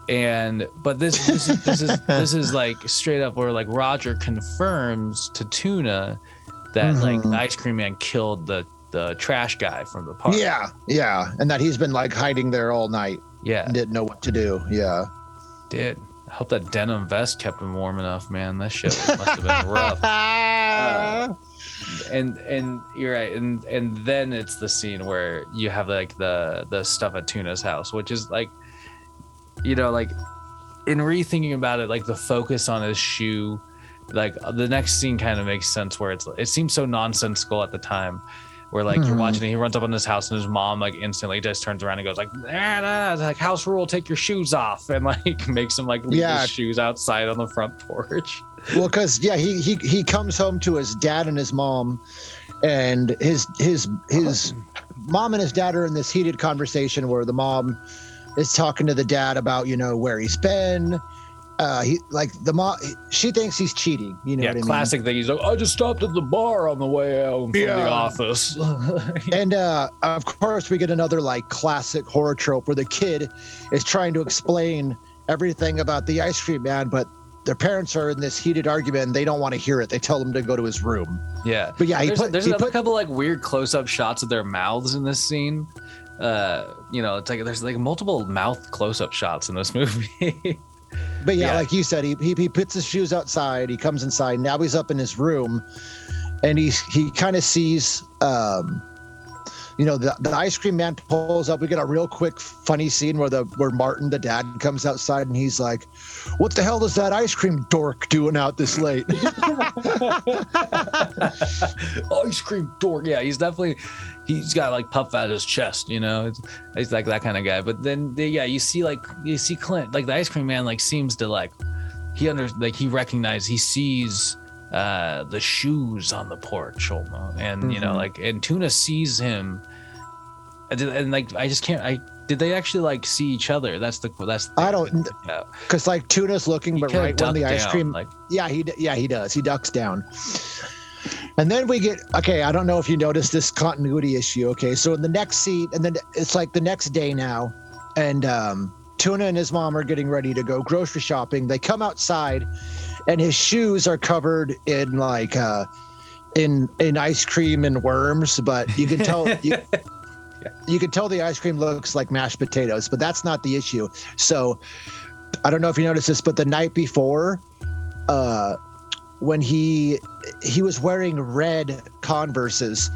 And but this this is this is *laughs* this is like straight up where like Roger confirms to Tuna that like Mhm. the ice cream man killed the the trash guy from the park. Yeah, yeah, and that he's been like hiding there all night Yeah. didn't know what to do. Yeah. Did. I hope that denim vest kept him warm enough, man. That shit must have been *laughs* rough. Uh, *laughs* and and you're right and and then it's the scene where you have like the the stuff at tuna's house which is like you know like in rethinking about it like the focus on his shoe like the next scene kind of makes sense where it's it seems so nonsensical at the time where like you're Mhm. watching it he runs up on his house and his mom like instantly just turns around and goes like nah, nah, like house rule take your shoes off and like *laughs* makes him like leave Yeah. his shoes outside on the front porch well because yeah he, he he comes home to his dad and his mom and his his his mom and his dad are in this heated conversation where the mom is talking to the dad about you know where he's been uh, he like the mom. She thinks he's cheating. You know yeah, what I mean? classic thing. He's like, I just stopped at the bar on the way out from the office. *laughs* And uh, of course, we get another like classic horror trope where the kid is trying to explain everything about the ice cream man, but their parents are in this heated argument and they don't want to hear it. They tell him to go to his room. yeah. But yeah, he there's put, there's he another put couple like weird close-up shots of their mouths in this scene. Uh, you know, it's like there's like multiple mouth close-up shots in this movie. *laughs* But yeah, Yeah. like you said, he, he he puts his shoes outside. He comes inside. Now he's up in his room, and he he kind of sees, um, you know, the, the ice cream man pulls up. We get a real quick funny scene where the where Martin, the dad, comes outside and he's like, "What the hell is that ice cream dork doing out this late?" *laughs* Ice cream dork. Yeah, he's definitely he's got like puff out his chest, you know. He's like that kind of guy. But then they, yeah, you see like you see Clint, like the ice cream man, like seems to like he under like he recognizes he sees uh the shoes on the porch almost, and you know Mhm. like and Tuna sees him, and, and like I just can't I. Did they actually like see each other? That's the that's. The I don't- Yeah. Because like Tuna's looking, He but right when the ice down, cream, like yeah, he yeah he does. He ducks down. And then we get okay. I don't know if you noticed this continuity issue. Okay, so in the next scene, and then it's like the next day now, and um, Tuna and his mom are getting ready to go grocery shopping. They come outside, and his shoes are covered in like uh, in in ice cream and worms. But you can tell you, *laughs* you can tell the ice cream looks like mashed potatoes. But that's not the issue. So I don't know if you noticed this, but the night before, uh, when he he was wearing red Converses,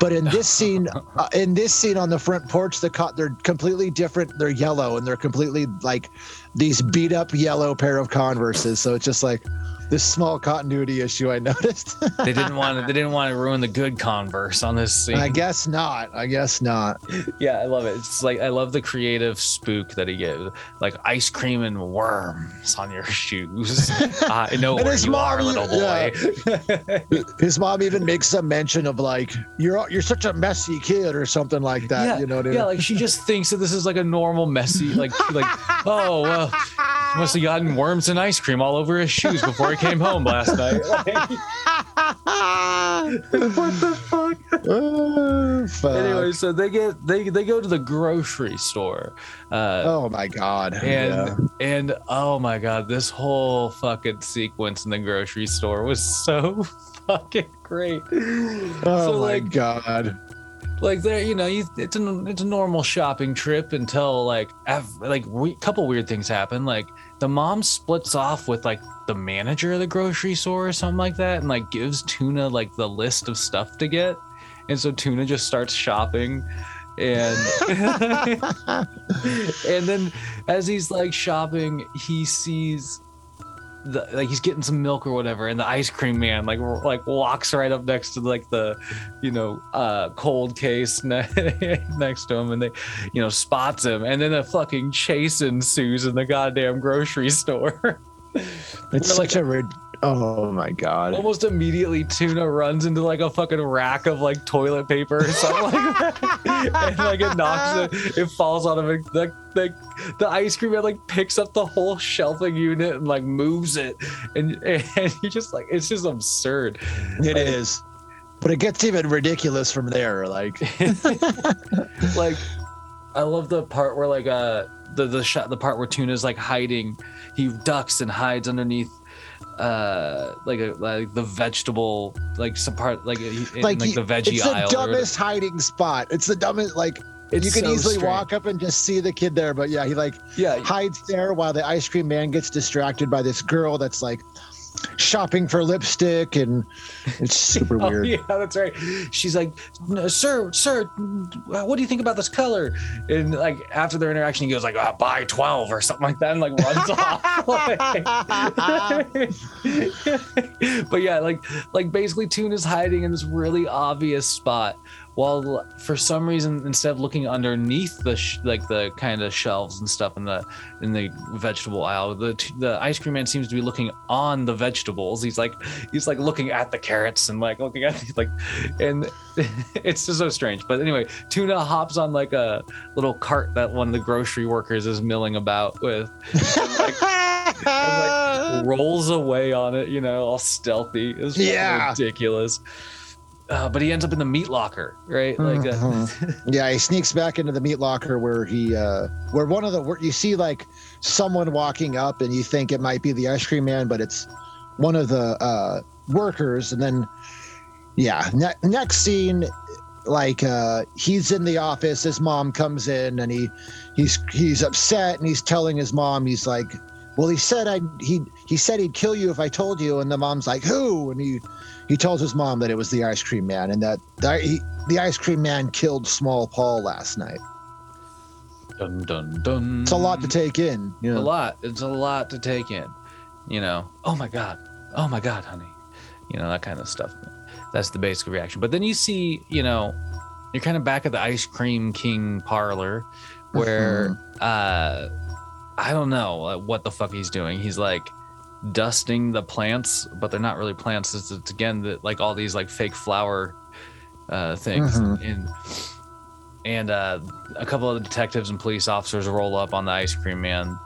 but in this scene, *laughs* uh, in this scene on the front porch, the co- they're completely different. They're yellow and they're completely like these beat up yellow pair of Converses. So it's just like this small continuity issue I noticed. *laughs* they didn't want to. They didn't want to ruin the good Converse on this scene. I guess not. I guess not. Yeah, I love it. It's like I love the creative spook that he gives, like ice cream and worms on your shoes. *laughs* Ah, I know And where his you mom are, little boy. even- *laughs* His mom even makes some mention of like you're you're such a messy kid or something like that. yeah, you know what I mean? yeah, like she just thinks that this is like a normal messy, like like oh well, he must have gotten worms and ice cream all over his shoes before he came home last *laughs* night. what the fuck? Oh, fuck. Anyway, so they get they they go to the grocery store. Uh, Oh my god. and Yeah. and oh my god this whole fucking sequence in the grocery store was so *laughs* fucking great Oh so my like god. like there you know you, it's a it's a normal shopping trip until like af- like we, couple weird things happen like the mom splits off with like the manager of the grocery store or something like that and like gives tuna like the list of stuff to get. And so tuna just starts shopping and *laughs* and then as he's like shopping he sees the like he's getting some milk or whatever and the ice cream man like r- like walks right up next to like the you know uh cold case ne- *laughs* next to him and they you know spots him and then a fucking chase ensues in the goddamn grocery store. *laughs* It's We're like- such a rid- Oh my god. almost immediately tuna runs into like a fucking rack of like toilet paper or something like that *laughs* and like it knocks it it falls on him and the, the, the ice cream man like picks up the whole shelving unit and like moves it and and you just like it's just absurd It is. But it gets even ridiculous from there. Like *laughs* like I love the part where like uh the the shot the part where Tuna's like hiding he ducks and hides underneath uh like a like the vegetable like some part like in, like, like, the veggie it's the aisle or dumbest hiding spot. It's the dumbest like It's you can so easily strange. walk up and just see the kid there, but yeah, he like yeah hides there while the ice cream man gets distracted by this girl that's like shopping for lipstick and it's super *laughs* Oh, weird. yeah, that's right. She's like, "Sir, sir, what do you think about this color?" And like after their interaction, he goes like, uh, "Buy 12 or something like that," and like runs off. *laughs* *laughs* but yeah, like like basically, Tune is hiding in this really obvious spot, while for some reason, instead of looking underneath the sh- like the kind of shelves and stuff in the in the vegetable aisle, the t- the ice cream man seems to be looking on the vegetables. He's like he's like looking at the carrots and like looking at *laughs* these like and *laughs* it's just so strange but anyway tuna hops on like a little cart that one of the grocery workers is milling about with like, and, like, *laughs* rolls away on it, you know, all stealthy. It was Yeah. ridiculous. Uh, but he ends up in the meat locker, right? Like, uh, Mhm. *laughs* yeah, he sneaks back into the meat locker where he, uh, where one of the, where you see like someone walking up and you think it might be the ice cream man, but it's one of the uh, workers. And then, yeah, ne- next scene, like uh, he's in the office. His mom comes in and he, he's he's upset and he's telling his mom, he's like, well, he said I he he said he'd kill you if I told you, and the mom's like, who? And he he tells his mom that it was the ice cream man and that the, he, the ice cream man killed small paul last night dun dun dun. it's a lot to take in you a lot. It's a lot to take in. You know, oh my god, oh my god, honey. You know that kind of stuff. That's the basic reaction. But then you see, you know, you're kind of back at the ice cream king parlor, where uh, I don't know what the fuck he's doing. He's like dusting the plants, but they're not really plants. It's, it's again the, like all these like fake flower uh, things Mhm. and and uh, a couple of the detectives and police officers roll up on the ice cream man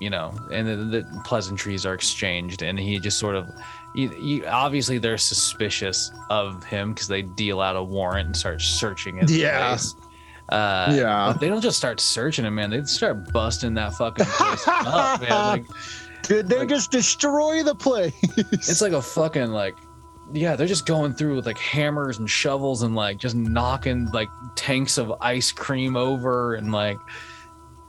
you know and the, the pleasantries are exchanged and he just sort of you, you, obviously they're suspicious of him because they deal out a warrant and start searching his Yeah. place. Uh, Yeah. but they don't just start searching him, man. They start busting that fucking place up, man. *laughs* Like, did they like- just destroy the place it's like a fucking like yeah they're just going through with like hammers and shovels and like just knocking like tanks of ice cream over and like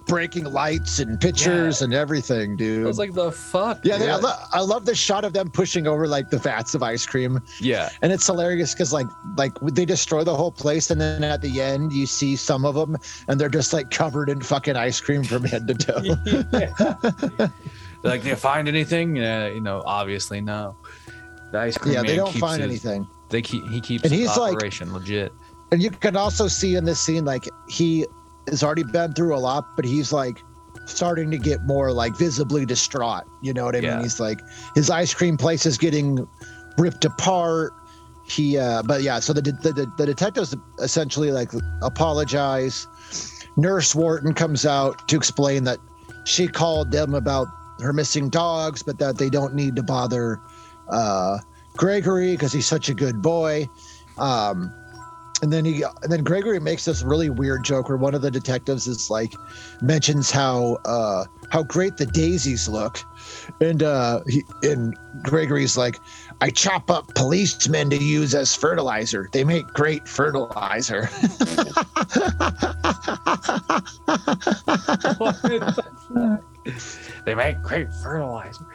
breaking lights and pictures and everything dude. I was like the fuck yeah, they, I, lo- I love the shot of them pushing over like the vats of ice cream yeah and it's hilarious because like like they destroy the whole place and then at the end you see some of them and they're just like covered in fucking ice cream from head to toe *laughs* *laughs* like, do you find anything? Yeah, you know, obviously no. The ice cream yeah they don't find his- anything They keep he keeps And he's like- legit. and you can also see in this scene like he has already been through a lot but he's like starting to get more like visibly distraught you know what i Yeah. mean he's like his ice cream place is getting ripped apart. He uh but yeah so the the, the, the detectives essentially like apologize. Nurse wharton comes out to explain that she called them about her missing dogs but that they don't need to bother uh gregory because he's such a good boy. Um and then he and then Gregory makes this really weird joke where one of the detectives is like mentions how uh how great the daisies look and uh he and Gregory's like I chop up policemen to use as fertilizer. They make great fertilizer. *laughs* they make great fertilizer.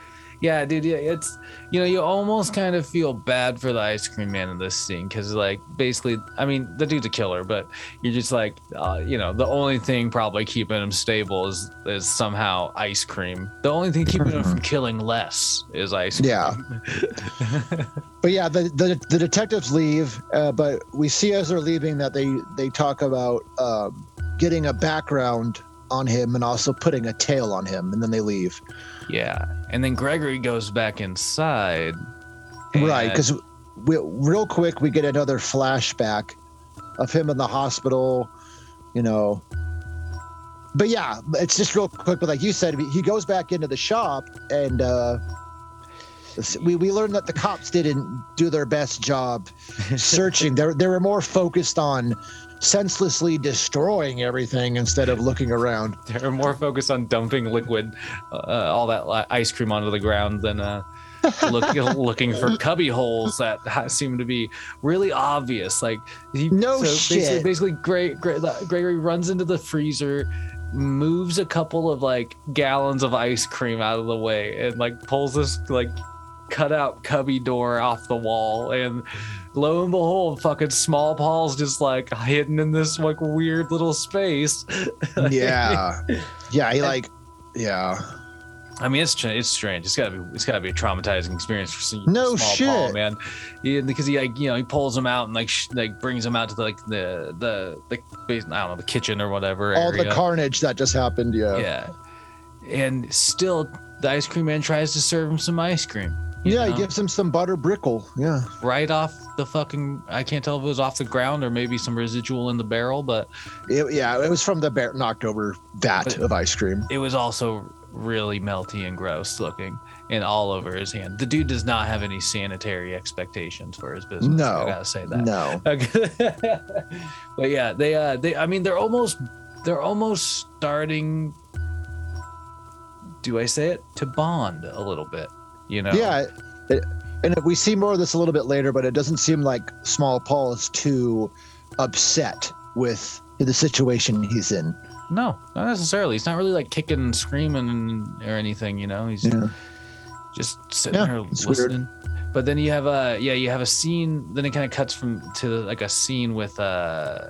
Yeah, dude. Yeah, it's you know you almost kind of feel bad for the ice cream man in this scene because like basically, I mean the dude's a killer, but you're just like uh, you know the only thing probably keeping him stable is is somehow ice cream. The only thing keeping him from *laughs* killing less is ice cream. Yeah. *laughs* but yeah, the, the the detectives leave, uh, but we see as they're leaving that they they talk about um, getting a background on him and also putting a tail on him, and then they leave. Yeah, and then Gregory goes back inside. Right, because we, real quick we get another flashback of him in the hospital, you know. But yeah, it's just real quick. But like you said, he goes back into the shop, and uh, we we learned that the cops didn't do their best job *laughs* searching. they they were more focused on senselessly destroying everything instead of looking around. *laughs* They're more focused on dumping liquid, uh, all that li- ice cream onto the ground than uh, look, *laughs* looking for cubby holes that seem to be really obvious. Like he, No basically, shit. basically, Gre- Gre- Gregory runs into the freezer, moves a couple of like gallons of ice cream out of the way, and like pulls this like cut out cubby door off the wall and lo and behold fucking small paul's just like hidden in this like weird little space *laughs* Yeah, yeah, he like, yeah. I mean, it's it's strange. It's gotta be it's gotta be a traumatizing experience for seeing No small Paul, shit. man. Yeah, because he like you know he pulls him out and like sh- like brings him out to the, like the the the I don't know the kitchen or whatever All area. the carnage that just happened. Yeah. yeah, and still the ice cream man tries to serve him some ice cream. Yeah, know? he gives him some butter brickle. Yeah. right off the fucking. I can't tell if it was off the ground or maybe some residual in the barrel, but It, yeah, it was from the bear knocked over vat of ice cream. it was also really melty and gross looking and all over his hand. The dude does not have any sanitary expectations for his business. No. I gotta say that. No. *laughs* Okay. but yeah, they uh they I mean they're almost they're almost starting do I say it? To bond a little bit. You know? Yeah, it, and we see more of this a little bit later, but it doesn't seem like Small Paul is too upset with the situation he's in. No, not necessarily. He's not really like kicking and screaming or anything, you know. He's Yeah. just sitting Yeah, there it's weird. listening. But then you have a yeah, you have a scene. Then it kind of cuts from to like a scene with uh,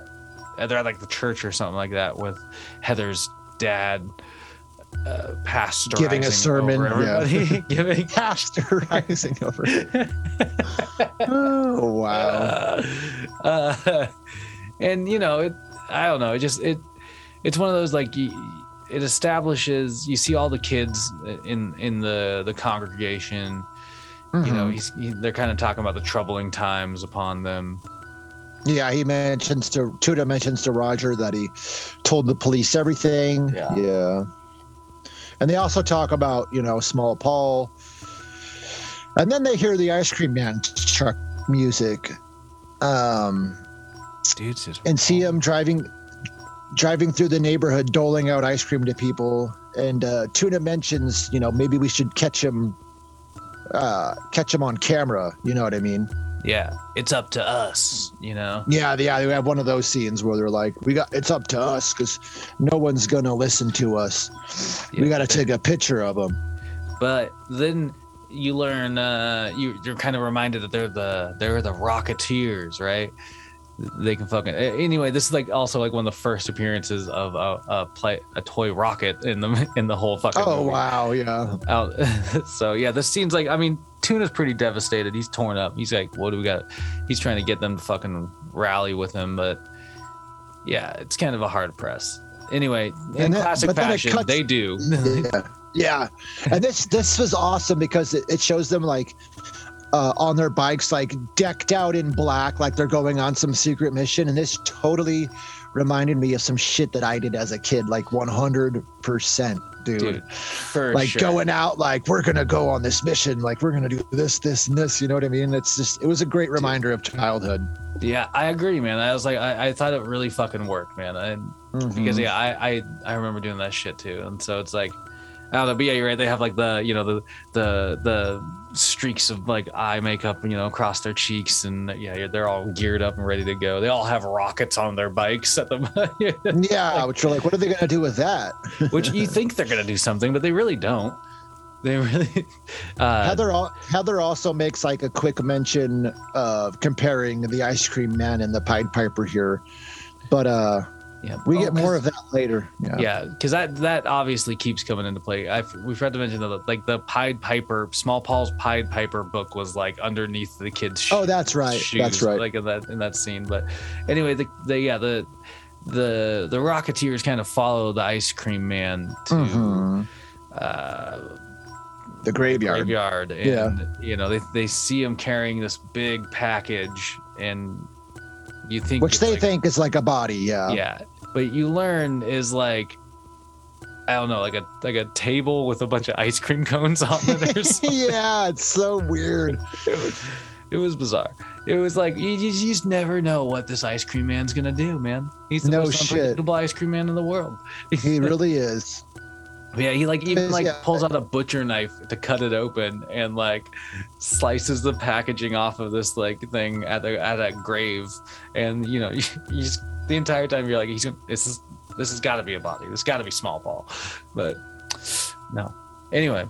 they're at like the church or something like that with Heather's dad, uh, pastorizing Giving a sermon, over yeah. everybody, *laughs* *laughs* giving. Pasteurizing over. *laughs* oh wow. Uh, uh, and you know, it. I don't know. It just it. It's one of those like it establishes. You see all the kids in in the the congregation. You know, Mhm. he's he, they're kind of talking about the troubling times upon them. Yeah, he mentions to Tuna mentions to Roger that he told the police everything. Yeah. Yeah. And they also talk about, you know, small Paul. And then they hear the ice cream man truck music. Um just and see him driving driving through the neighborhood doling out ice cream to people and uh tuna mentions you know maybe we should catch him uh catch him on camera you know what i mean Yeah, it's up to us. You know. yeah yeah they have one of those scenes where they're like we got it's up to us because no one's gonna listen to us we gotta take a picture of them. But then you learn uh you you're kind of reminded that they're the they're the Rocketeers, right? They can fucking anyway. This is like also like one of the first appearances of a, a play a toy rocket in the *laughs* in the whole fucking. oh movie. wow yeah Out. *laughs* so yeah, this seems like I mean Tuna's pretty devastated. He's torn up. He's like, what do we got? He's trying to get them to fucking rally with him, but yeah, it's kind of a hard press. Anyway, in classic but then it fashion, cuts- they do. *laughs* yeah yeah and this this was awesome because it, it shows them like uh, on their bikes like decked out in black like they're going on some secret mission and this totally reminded me of some shit that i did as a kid like 100% dude, Dude, like sure. going out like we're gonna go on this mission like we're gonna do this this and this you know what i mean it's just it was a great reminder of childhood Yeah, I agree, man. I was like, I, I thought it really fucking worked, man. I, Mm-hmm. because yeah, I, I I remember doing that shit too, and so it's like, I don't know, but yeah, you're right. They have like the you know the the the streaks of like eye makeup, you know, across their cheeks, and yeah, they're all geared up and ready to go. They all have rockets on their bikes at the *laughs* yeah which you're like what are they gonna do with that *laughs* which you think they're gonna do something, but they really don't. They really. *laughs* Uh, Heather Heather also makes like a quick mention of comparing the ice cream man and the Pied Piper here, but uh, yeah, we Oh, get more of that later. Yeah. Yeah, because that that obviously keeps coming into play. I we forgot to mention that like the Pied Piper, Small Paul's Pied Piper book was like underneath the kid's. sh- Oh, that's right. shoes, That's right. Like in that in that scene, but anyway, the, the yeah the the the Rocketeers kind of follow the Ice Cream Man to Mhm. uh, The graveyard. graveyard, and Yeah. you know they they see him carrying this big package, and you think which they like- think is like a body. Yeah. yeah but you learn is like i don't know like a like a table with a bunch of ice cream cones on it or *laughs* yeah, it's so weird. it, was, it was bizarre it was like you, you just never know what this ice cream man's gonna do man he's the No most shit. unpredictable ice cream man in the world He *laughs* really is. yeah he like even like yeah. pulls out a butcher knife to cut it open and like slices the packaging off of this like thing at the at a grave and you know you, *laughs* you just the entire time you're like he's gonna this is this has got to be a body this got to be small Paul but no anyway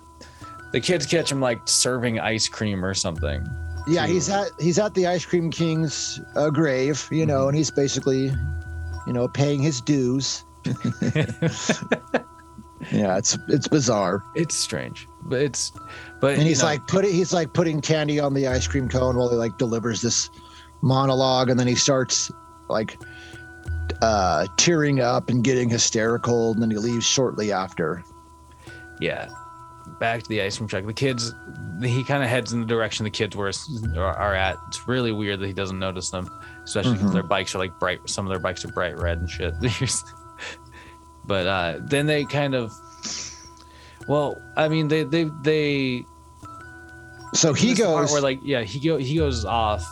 the kids catch him like serving ice cream or something Yeah, he's at he's at the ice cream king's uh, grave, you know, Mhm. and he's basically, you know, paying his dues. *laughs* Yeah, it's it's bizarre. it's strange but it's but and he's know, like putting he's like putting candy on the ice cream cone while he like delivers this monologue and then he starts like uh tearing up and getting hysterical and then he leaves shortly after yeah back to the ice cream truck the kids he kind of heads in the direction the kids were are, are at it's really weird that he doesn't notice them especially because Mhm. their bikes are like bright some of their bikes are bright red and shit *laughs* but uh then they kind of Well, I mean, they they they. So he this is the part goes. where like yeah he go he goes off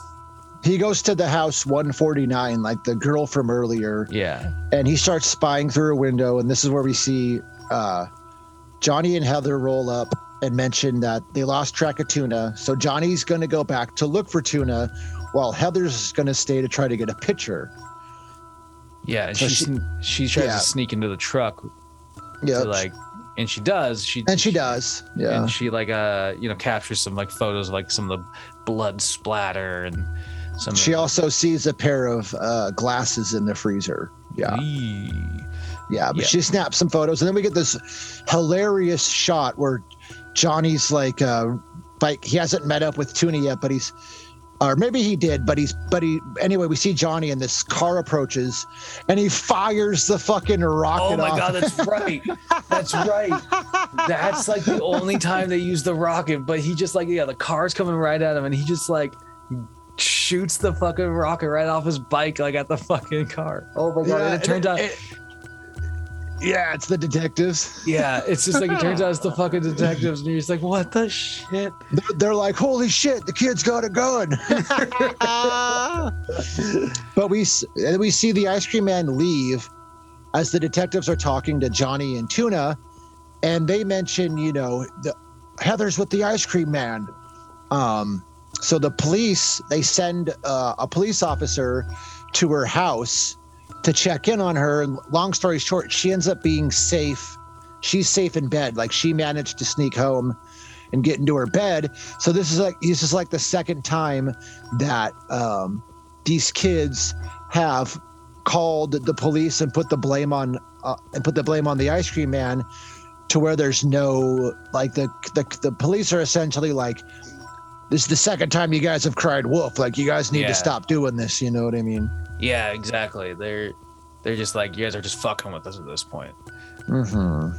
he goes to the house 149, like the girl from earlier, yeah and he starts spying through a window. And this is where we see uh, Johnny and Heather roll up and mention that they lost track of Tuna. So Johnny's going to go back to look for Tuna, while Heather's going to stay to try to get a picture. yeah and So she she- she tries yeah. to sneak into the truck Yeah, like and she does she and she does. Yeah, and she like uh you know captures some like photos of like some of the blood splatter and some she of, also sees a pair of uh, glasses in the freezer. Yeah. Eee. Yeah, but Yeah. she snaps some photos, and then we get this hilarious shot where Johnny's like, uh, like he hasn't met up with Tuna yet, but he's, or maybe he did, but he's, but he, anyway, we see Johnny, and this car approaches, and he fires the fucking rocket. Oh my off. god, that's right. That's right. That's like the only time they use the rocket, but he just like yeah, the car's coming right at him and he just like shoots the fucking rocket right off his bike like at the fucking car. Oh my god. and it turns out it- yeah, it's the detectives. yeah, it's just like it turns out it's the *laughs* fucking detectives and you're just like, what the shit? They're, they're like, holy shit, the kid's got a gun. *laughs* but we and we see the ice cream man leave as the detectives are talking to Johnny and Tuna, and they mention, you know, the Heather's with the ice cream man. Um, so the police they send uh, a police officer to her house to check in on her. And long story short, she ends up being safe. She's safe in bed. Like she managed to sneak home and get into her bed. So this is like this is like the second time that um, these kids have called the police and put the blame on uh, and put the blame on the ice cream man to where there's no like the the, the police are essentially like this is the second time you guys have cried wolf like you guys need Yeah. to stop doing this you know what i mean Yeah, exactly. They're they're just like you guys are just fucking with us at this point. mm-hmm.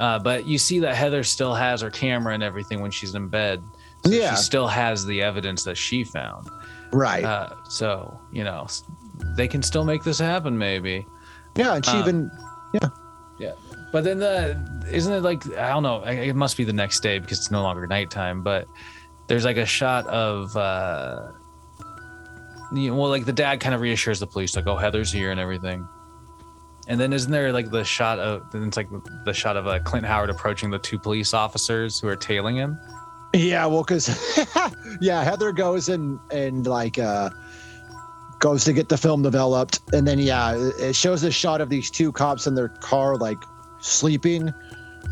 Uh, but you see that Heather still has her camera and everything when she's in bed. So Yeah. She still has the evidence that she found. right Uh, so, you know, they can still make this happen, maybe. yeah and she um, even yeah yeah. But then the, isn't it like, I don't know, it must be the next day because it's no longer nighttime, but there's like a shot of, uh, you know, well, like the dad kind of reassures the police, like, oh, Heather's here and everything. And then isn't there like the shot of, it's like the shot of uh, Clint Howard approaching the two police officers who are tailing him? Yeah, well, because *laughs* yeah, Heather goes and and like uh goes to get the film developed, and then yeah, it shows a shot of these two cops in their car like sleeping.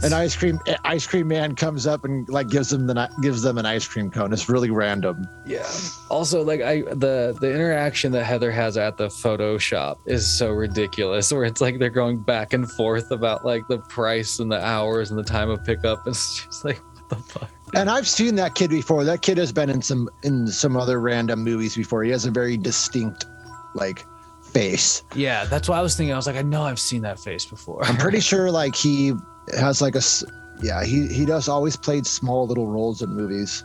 An ice cream ice cream man comes up and like gives them the gives them an ice cream cone. It's really random. Yeah. Also, like I the the interaction that Heather has at the photo shop is so ridiculous. Where it's like they're going back and forth about like the price and the hours and the time of pickup. *laughs* It's just like what the fuck. And I've seen that kid before. That kid has been in some in some other random movies before. He has a very distinct like face. Yeah, that's what I was thinking. I was like, I know I've seen that face before. I'm pretty *laughs* sure like he has like a s- yeah he he does always played small little roles in movies.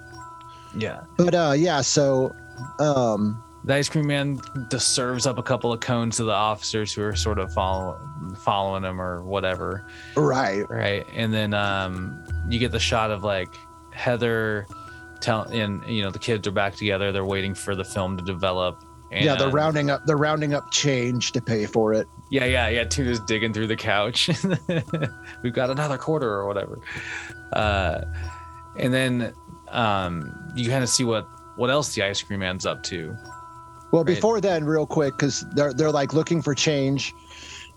yeah. But uh yeah, so um The ice cream man just serves up a couple of cones to the officers who are sort of follow, following him or whatever. right. right and then um you get the shot of like heather tell and you know the kids are back together they're waiting for the film to develop and, yeah, they're rounding up they're rounding up change to pay for it. Yeah yeah yeah tuna's digging through the couch *laughs* we've got another quarter or whatever uh and then um you kind of see what what else the ice cream man's up to Well, Right. before then, real quick, because they're they're like looking for change,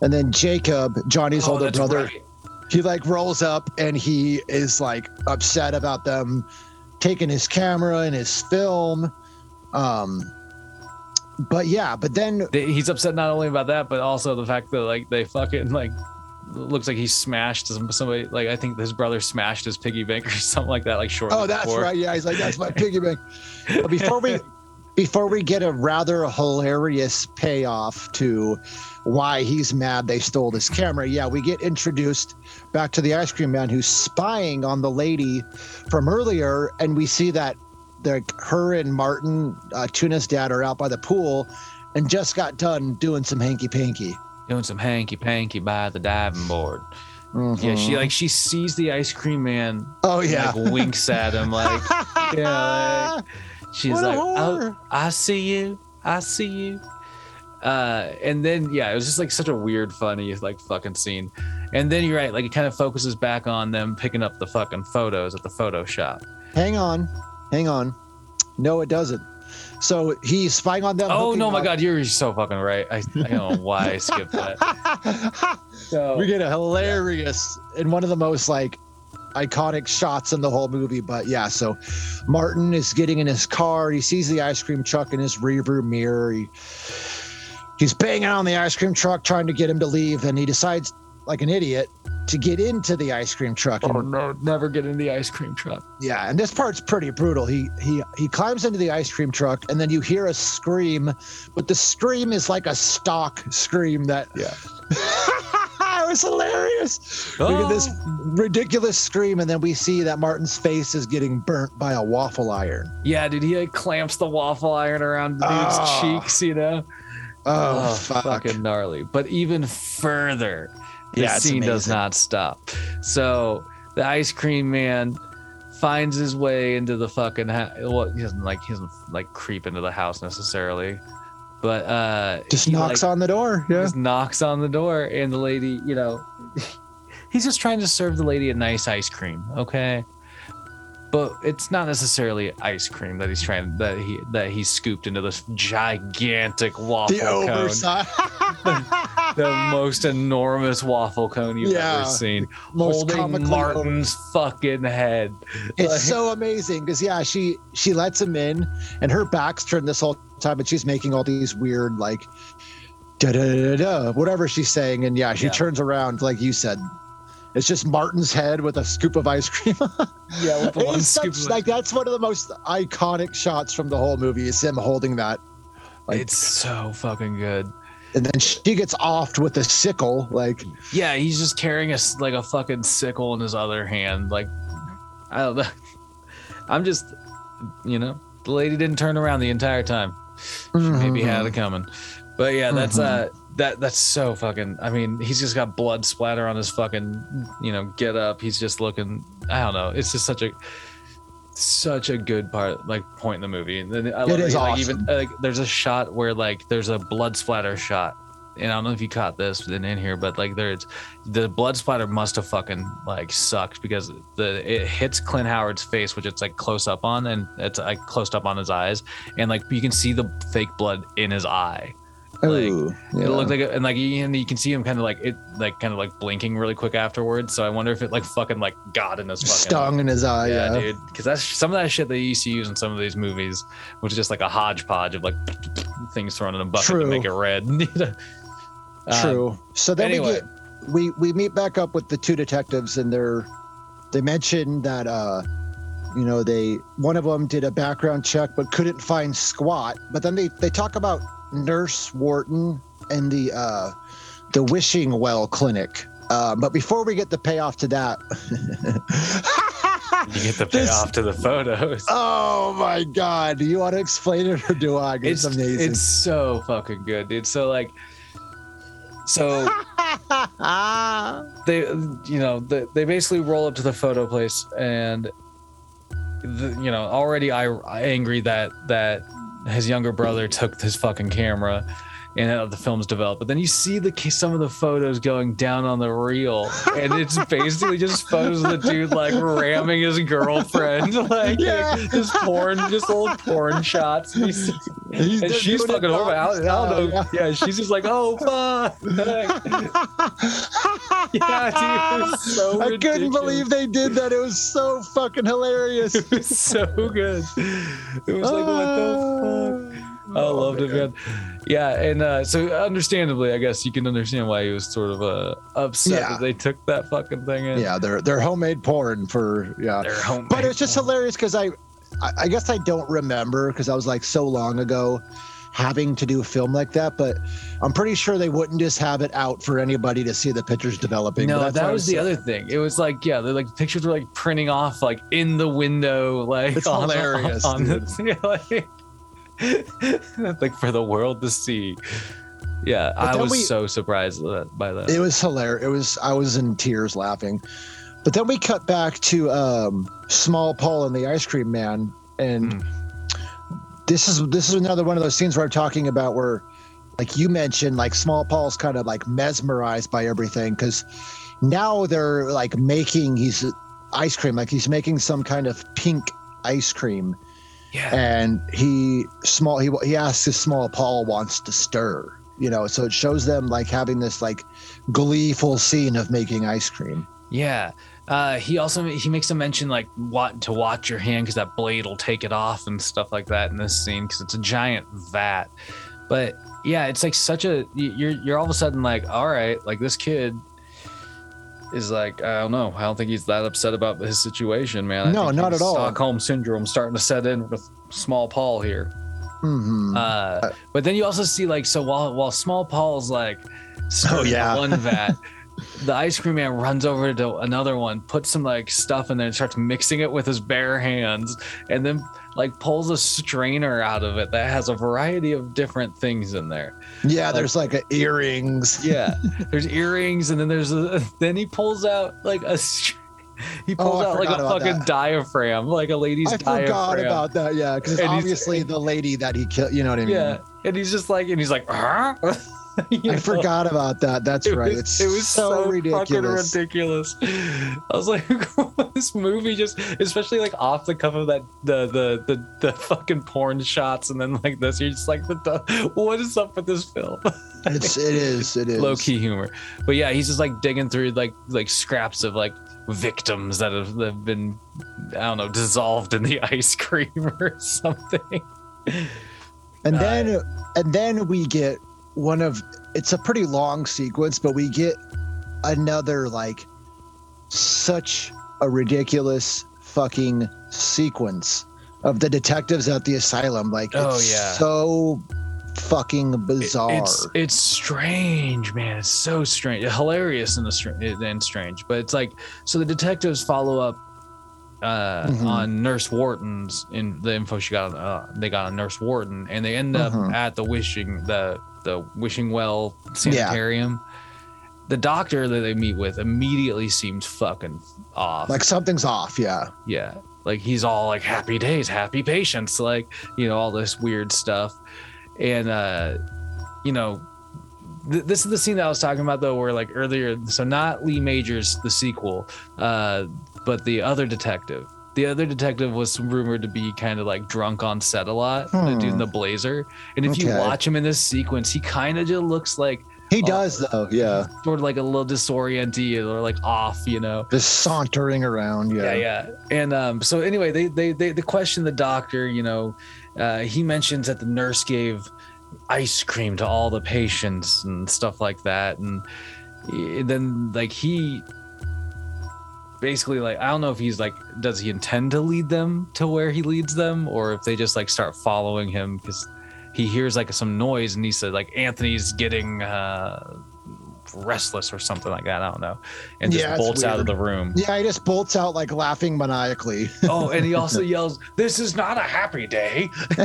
and then Jacob, Johnny's Oh, older brother, right. he like rolls up and he is like upset about them taking his camera and his film. Um, but yeah, but then he's upset not only about that but also the fact that like they fucking like looks like he smashed somebody like i think his brother smashed his piggy bank *laughs* or something like that like shortly oh, that's before. right, yeah, he's like that's my piggy bank. *laughs* But before we before we get a rather hilarious payoff to why he's mad they stole this camera, yeah, we get introduced back to the ice cream man who's spying on the lady from earlier, and we see that the her and Martin, uh, Tuna's dad, are out by the pool, and just got done doing some hanky panky. doing some hanky panky by the diving board. Yeah, she Mhm. like she sees the ice cream man. Oh and, yeah. like winks at him like *laughs* yeah, like, she's What like, oh. I see you, I see you. Uh, and then yeah, it was just like such a weird, funny like fucking scene. And then you're right, like it kind of focuses back on them picking up the fucking photos at the photo shop. hang on, hang on. No, it doesn't. So he's spying on them. Oh no, my up. god, you're so fucking right. I, I don't know why I skipped that. *laughs* So we get a hilarious and one of the most like iconic shots in the whole movie. But yeah, so Martin is getting in his car. He sees the ice cream truck in his rearview mirror. He, he's banging on the ice cream truck, trying to get him to leave, and he decides, like an idiot, to get into the ice cream truck. And Oh no, never get in the ice cream truck. yeah, and this part's pretty brutal. He he he climbs into the ice cream truck, and then you hear a scream, but the scream is like a stock scream that Yeah. *laughs* it was hilarious. We get this oh. ridiculous scream, and then we see that Martin's face is getting burnt by a waffle iron. Yeah, dude, he like clamps the waffle iron around the dude's Oh. cheeks, you know? Oh, oh, fuck. fucking gnarly. But even further, the Yeah, scene does not stop. So the ice cream man finds his way into the fucking ha- well, he doesn't like he doesn't like creep into the house necessarily, but uh, Just knocks like, on the door. Yeah. just knocks on the door, and the lady, you know, *laughs* he's just trying to serve the lady a nice ice cream, okay? But it's not necessarily ice cream that he's trying that he that he scooped into this gigantic waffle The cone, oversized, *laughs* the most enormous waffle cone you've Yeah. ever seen, most holding Martin's fucking head. It's Like- so amazing because yeah, she she lets him in, and her back's turned this whole time, and she's making all these weird like da da da da whatever she's saying, and yeah, she Yeah. turns around like you said. It's just Martin's head with a scoop of ice cream. Yeah, with the one scoop such, like that's one of the most iconic shots from the whole movie. Is him holding that, like- it's so fucking good. and then she gets offed with a sickle. Like Yeah, he's just carrying a like a fucking sickle in his other hand. Like, I don't know. *laughs* I'm just, you know, the lady didn't turn around the entire time. She maybe had it coming, but yeah, that's uh, that that's so fucking. I mean, he's just got blood splatter on his fucking, you know, get up. He's just looking. I don't know. It's just such a. Such a good part, like point in the movie, and then I love is it, like awesome. even like there's a shot where like there's a blood splatter shot, and I don't know if you caught this in, in here, but like there's the blood splatter must have fucking like sucked because the it hits Clint Howard's face, which it's like close up on, and it's like close up on his eyes, and like you can see the fake blood in his eye. Like, Ooh, yeah. It looked like, a, and like, you- and you can see him kind of like it, like kind of like blinking really quick afterwards. So I wonder if it like fucking like got in his fucking stung in his eye. yeah, Yeah, dude. Because that's some of that shit they used to use in some of these movies, which is just like a hodgepodge of like things thrown in a bucket to make it red. *laughs* Um, True. so then anyway. we get we we meet back up with the two detectives, and they're they mention that uh you know they one of them did a background check but couldn't find squat. But then they they talk about Nurse Wharton and the uh the Wishing Well Clinic. Um, but before we get the payoff to that, *laughs* You get the This- payoff to the photos. oh my god, do you want to explain it or do I? It's, it's amazing. It's so fucking good, dude. So like, so *laughs* they, you know, they, they basically roll up to the photo place and, the, you know, already I angry that that his younger brother took his fucking camera and how the film's developed. But then you see the some of the photos going down on the reel, and it's *laughs* basically just photos of the dude like ramming his girlfriend, *laughs* like Yeah. just porn, just old porn shots. And, he's, He's and she's fucking horrible. I I don't know. nonstop, Yeah. she's just like, oh fuck. *laughs* yeah, dude, so I couldn't believe they did that. It was so fucking hilarious. It was so good. It was like, what the fuck? Uh, I Oh, loved it, man. Yeah, and uh, so understandably, I guess you can understand why he was sort of uh, upset Yeah. that they took that fucking thing in. Yeah, they're they're homemade porn for yeah. But it's just hilarious because I, I guess I don't remember because I was like so long ago having to do a film like that. But I'm pretty sure they wouldn't just have it out for anybody to see the pictures developing. No, that was the other thing. It was like, yeah, they're like pictures were like printing off like in the window, like *laughs* It's on, hilarious, on dude. the, yeah, like, like for the world to see. Yeah, I was we- so surprised by that-. It was hilarious. It was I was in tears laughing. But then we cut back to um, Small Paul and the Ice Cream Man, and Mm. this is this is another one of those scenes where I'm talking about where, like you mentioned, like Small Paul's kind of like mesmerized by everything because now they're like making he's ice cream, like he's making some kind of pink ice cream, yeah, and he small he he asks if Small Paul wants to stir. You know, so it shows them like having this like gleeful scene of making ice cream. yeah. Uh, he also he makes a mention like what to watch your hand because that blade will take it off and stuff like that in this scene because it's a giant vat. But yeah, it's like such a you- you're you're all of a sudden like all right, like this kid is like I don't know. I don't think he's that upset about his situation, man. I No, think not at all. Stockholm syndrome starting to set in with small Paul here. hmm Uh, but then you also see like so while while small Paul's like the yeah. one *laughs* vat, the ice cream man runs over to another one, puts some like stuff in there and starts mixing it with his bare hands, and then like pulls a strainer out of it that has a variety of different things in there. yeah, there's like a earrings. *laughs* Yeah, *laughs* there's earrings, and then there's a then he pulls out like a. He oh, pulls Oh, out like a fucking that. diaphragm, like a lady's I diaphragm. I forgot about that. Yeah, because it's And he's- obviously the lady that he killed. You know what I mean? Yeah, and he's just like, and he's like, huh? *laughs* *laughs* You I know? forgot about that. That's It right. was, it's it was so, ridiculous. fucking ridiculous. I was like, *laughs* this movie just, especially like off the cuff of that, the the the, the fucking porn shots, and then like this, you're just like, what, the, what is up with this film? *laughs* It's it is it is Low key humor, but yeah, he's just like digging through like like scraps of like victims that have, have been, I don't know, dissolved in the ice cream or something. And Uh, then and then we get one of it's a pretty long sequence, but we get another like such a ridiculous fucking sequence of the detectives at the asylum. Like Oh, it's yeah. so fucking bizarre. It's it's strange, man. It's so strange, hilarious and, str- and strange. But it's like so the detectives follow up uh, Mhm. on Nurse Wharton's in the info she got. Uh, they got on Nurse Wharton, and they end up Mhm. at the wishing the the wishing well sanitarium. The doctor that they meet with immediately seems fucking off. like something's off, yeah. Yeah. Like he's all like happy days, happy patients, like, you know, all this weird stuff. And, uh, you know, th- this is the scene that I was talking about though, where like earlier, so not Lee Majors, the sequel, uh, but the other detective. The other detective was rumored to be kind of like drunk on set a lot, the dude in Hmm. the blazer. And if you watch him in this sequence, he kind of just looks like He Oh. does though, yeah. sort of like a little disoriented or like off, you know? Just sauntering around, yeah. yeah yeah and um so anyway they they they, they question the doctor you know uh he mentions that the nurse gave ice cream to all the patients and stuff like that and eh, then like he basically like i don't know if he's like does he intend to lead them to where he leads them or if they just like start following him because he hears like some noise and he said like anthony's getting uh restless or something like that i don't know and just Yeah, bolts out of the room Yeah, he just bolts out like laughing maniacally. *laughs* Oh, and he *laughs* also yells, "This is not a happy day." *laughs*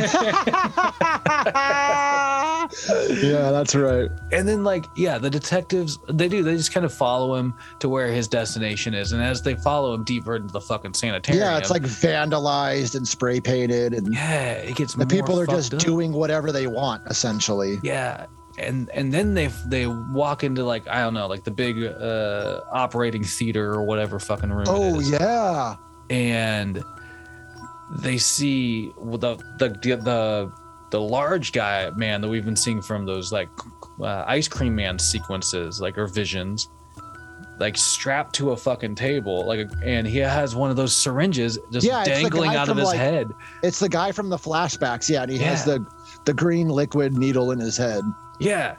yeah, that's right. And then, like, yeah, the detectives they do. They just kind of follow him to where his destination is, and as they follow him deeper into the fucking sanitarium, Yeah, it's like vandalized and spray painted, and yeah, it gets the people are just up. doing whatever they want, essentially. yeah. And and then they they walk into like I don't know like the big uh operating theater or whatever fucking room. it Oh yeah, and they see the the the the large guy man that we've been seeing from those like uh, ice cream man sequences like or visions like strapped to a fucking table like and he has one of those syringes just Yeah, dangling out of his like- head it's the guy from the flashbacks. Yeah, and he has the the green liquid needle in his head. Yeah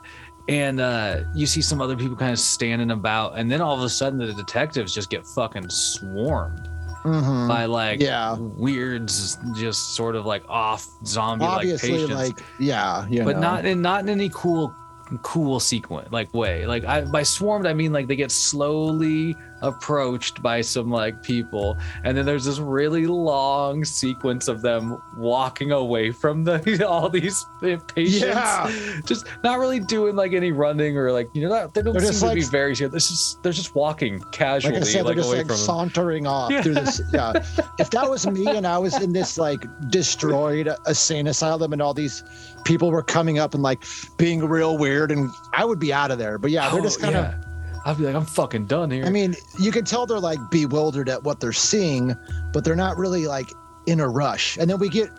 and uh you see some other people kind of standing about and then all of a sudden the detectives just get fucking swarmed Mhm. by like Yeah. weirds just sort of like off zombie like Obviously, patients like yeah, but know. not in not in any cool cool sequence like way like I, by swarmed i mean like they get slowly approached by some like people and then there's this really long sequence of them walking away from the *laughs* all these patients Yeah. just not really doing like any running or like you know not, they don't They're seem just, to like- be very serious they're they're just walking casually like I said, like, they're just away like from them. sauntering off Yeah. through this. *laughs* Yeah, if that was me and I was in this like destroyed insane asylum and all these people were coming up and like being real weird, and I would be out of there. But yeah, they're Oh, just kind of. yeah. I'd be like, I'm fucking done here. I mean, you can tell they're like bewildered at what they're seeing, but they're not really like in a rush. And then we get,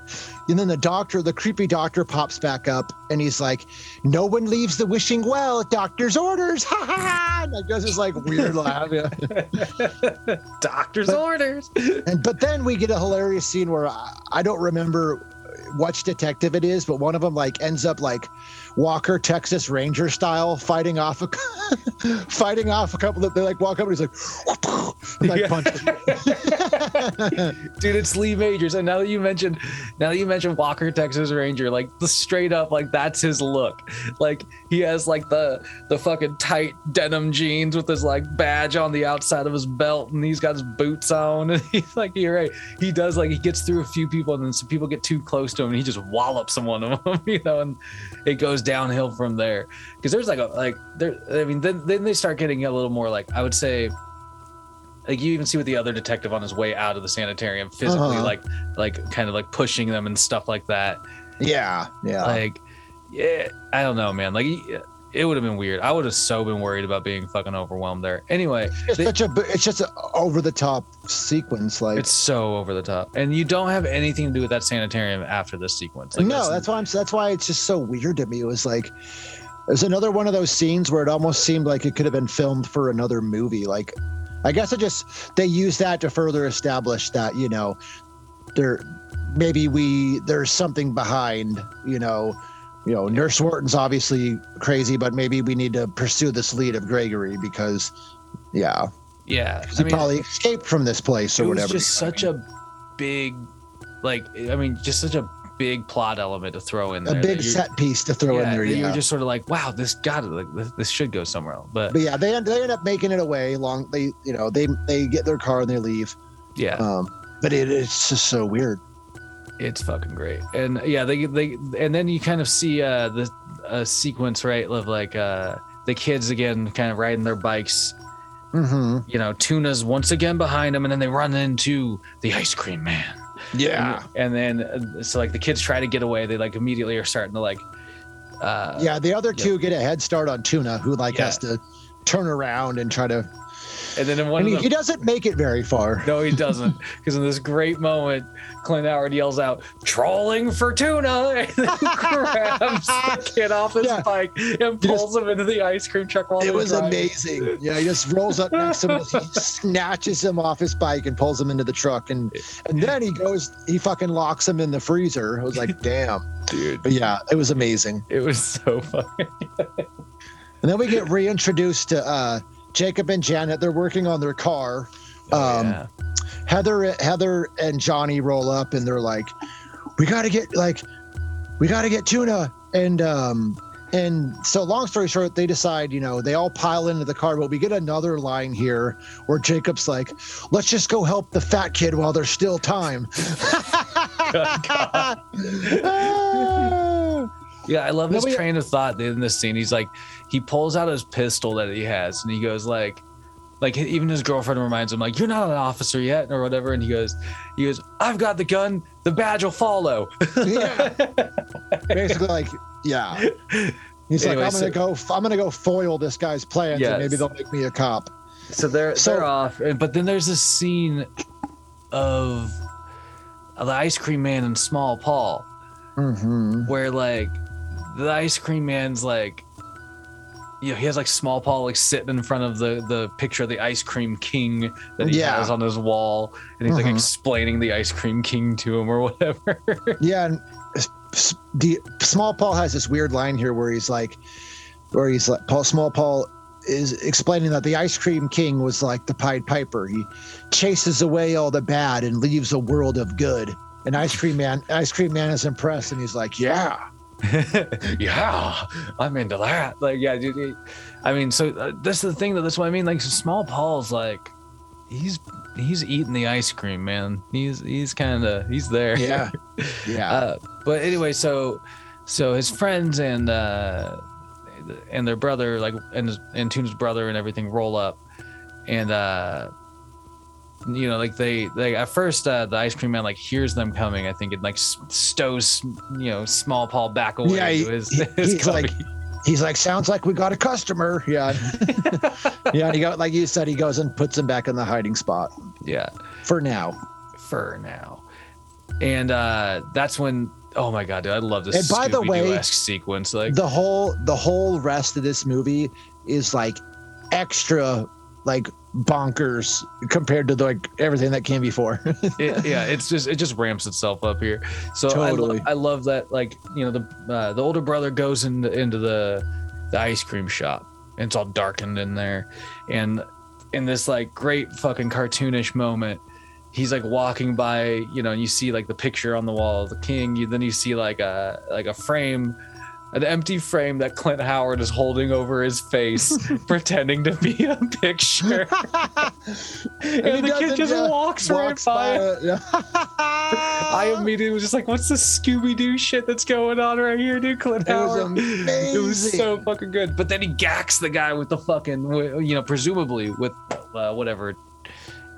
and then the doctor, the creepy doctor pops back up and he's like, No one leaves the wishing well, at doctor's orders. *laughs* Ha ha ha. And like does this like weird *laughs* laugh. Yeah. *laughs* doctor's but- orders. And but then we get a hilarious scene where I, I don't remember which detective it is, but one of them like ends up like Walker Texas Ranger style fighting off a *laughs* fighting off a couple of they like walk up and he's like, *laughs* like Yeah. *laughs* Dude, it's Lee Majors. And now that you mentioned now that you mentioned Walker, Texas Ranger, like the straight up, like that's his look. Like he has like the the fucking tight denim jeans with his like badge on the outside of his belt, and he's got his boots on. And he's like, you're right. He does like he gets through a few people, and then some people get too close to him, and he just wallops someone of them, you know, and it goes downhill from there. Because there's like a like there. I mean, then then they start getting a little more like I would say like you even see with the other detective on his way out of the sanitarium physically Uh-huh. like like kind of like pushing them and stuff like that Yeah, yeah. like yeah i don't know man like it would have been weird i would have so been worried about being fucking overwhelmed there anyway it's they- such a it's just an over the top sequence. Like it's so over the top and you don't have anything to do with that sanitarium after this sequence like no, that's why I'm that's why it's just so weird to me. It was like there's another one of those scenes where it almost seemed like it could have been filmed for another movie. Like I guess it just they use that to further establish that, you know, there maybe we there's something behind, you know, you know, Nurse Wharton's obviously crazy, but maybe we need to pursue this lead of Gregory because yeah, yeah he probably escaped from this place or it was whatever. just such a big like i mean just such a big plot element to throw in there. a big set piece to throw in there. Yeah. you're just sort of like wow this got it like this, this should go somewhere else but but yeah, they end, they end up making it away. Long they you know they they get their car and they leave. yeah Um, but it, it's just so weird. It's fucking great, and yeah, they they and then you kind of see uh the a sequence right of like uh the kids again kind of riding their bikes. Mm-hmm. You know, Tuna's once again behind them, and then they run into the ice cream man. Yeah, and, then uh, so like the kids try to get away. They like immediately are starting to like. Uh, yeah. The other yeah. two get a head start on Tuna, who like Yeah. has to turn around and try to. And then in one he, them, he doesn't make it very far. No, he doesn't. Because in this great moment, Clint Howard yells out, trolling for tuna, *laughs* and then grabs the kid off his Yeah. bike and pulls him into the ice cream truck while It was driving. amazing. Yeah, he just rolls up next to him, he snatches him off his bike and pulls him into the truck, and and then he goes, he fucking locks him in the freezer. I was like, *laughs* damn, Dude, but yeah, it was amazing. it was so *laughs* funny. And then we get reintroduced to uh, Jacob and Janet. They're working on their car. Um, yeah. Heather, Heather, and Johnny roll up, and they're like, "We got to get like, we got to get tuna." And um, and so, long story short, they decide, you know, they all pile into the car. But we get another line here where Jacob's like, "Let's just go help the fat kid while there's still time." *laughs* *laughs* *laughs* Yeah, I love his Nobody- train of thought in this scene. He's like, he pulls out his pistol that he has, and he goes like, like even his girlfriend reminds him like, "You're not an officer yet," or whatever. And he goes, he goes, "I've got the gun. The badge will follow." yeah. Basically, like, yeah. *laughs* He's Anyway, like, I'm so- gonna go. I'm gonna go foil this guy's plans, and maybe they'll make me a cop. So they're So- they're off, but then there's this scene of the ice cream man and Small Paul, Mm-hmm. where like the ice cream man's like, you know, he has like Small Paul like sitting in front of the the picture of the ice cream king that he Yeah. has on his wall, and he's like Mhm. explaining the ice cream king to him or whatever. *laughs* Yeah, and the small Paul has this weird line here where he's like, where he's like, Paul Small Paul is explaining that the ice cream king was like the Pied Piper. He chases away all the bad and leaves a world of good. And ice cream man, ice cream man is impressed, and he's like, yeah. *laughs* yeah, I'm into that. Like, yeah, dude. I mean, so uh, that's the thing that that's what I mean. Like, small Paul's like, he's he's eating the ice cream, man. He's he's kind of he's there. Yeah. *laughs* Yeah. Uh, but anyway, so so his friends and uh, and their brother, like and his, and Tuna's brother and everything, roll up, and uh, you know, like they they at first uh, the ice cream man like hears them coming. I think it like stows you know small Paul back away. Yeah, he- to his, he- his he's like- He's like, sounds like we got a customer. Yeah. *laughs* yeah. And he go, like you said, he goes and puts him back in the hiding spot yeah. for now. for now. And uh that's when oh my god, dude, I love this And by the way, sequence. Like the whole the whole rest of this movie is like extra like bonkers compared to like everything that came before. *laughs* it, yeah, it's just it just ramps itself up here. So I, lo- Totally. I love that like you know the uh, the older brother goes into into the the ice cream shop and it's all darkened in there, and in this like great fucking cartoonish moment. He's like walking by, you know, and you see like the picture on the wall of the king. You then you see like a like a frame, an empty frame that Clint Howard is holding over his face, *laughs* pretending to be a picture. *laughs* and, he the kid just yeah, walks, right by it. it. Yeah. *laughs* I immediately was just like, "What's the Scooby Doo shit that's going on right here, dude?" Clint It was Howard. It was so fucking good. But then he gacks the guy with the fucking, you know, presumably with uh, whatever.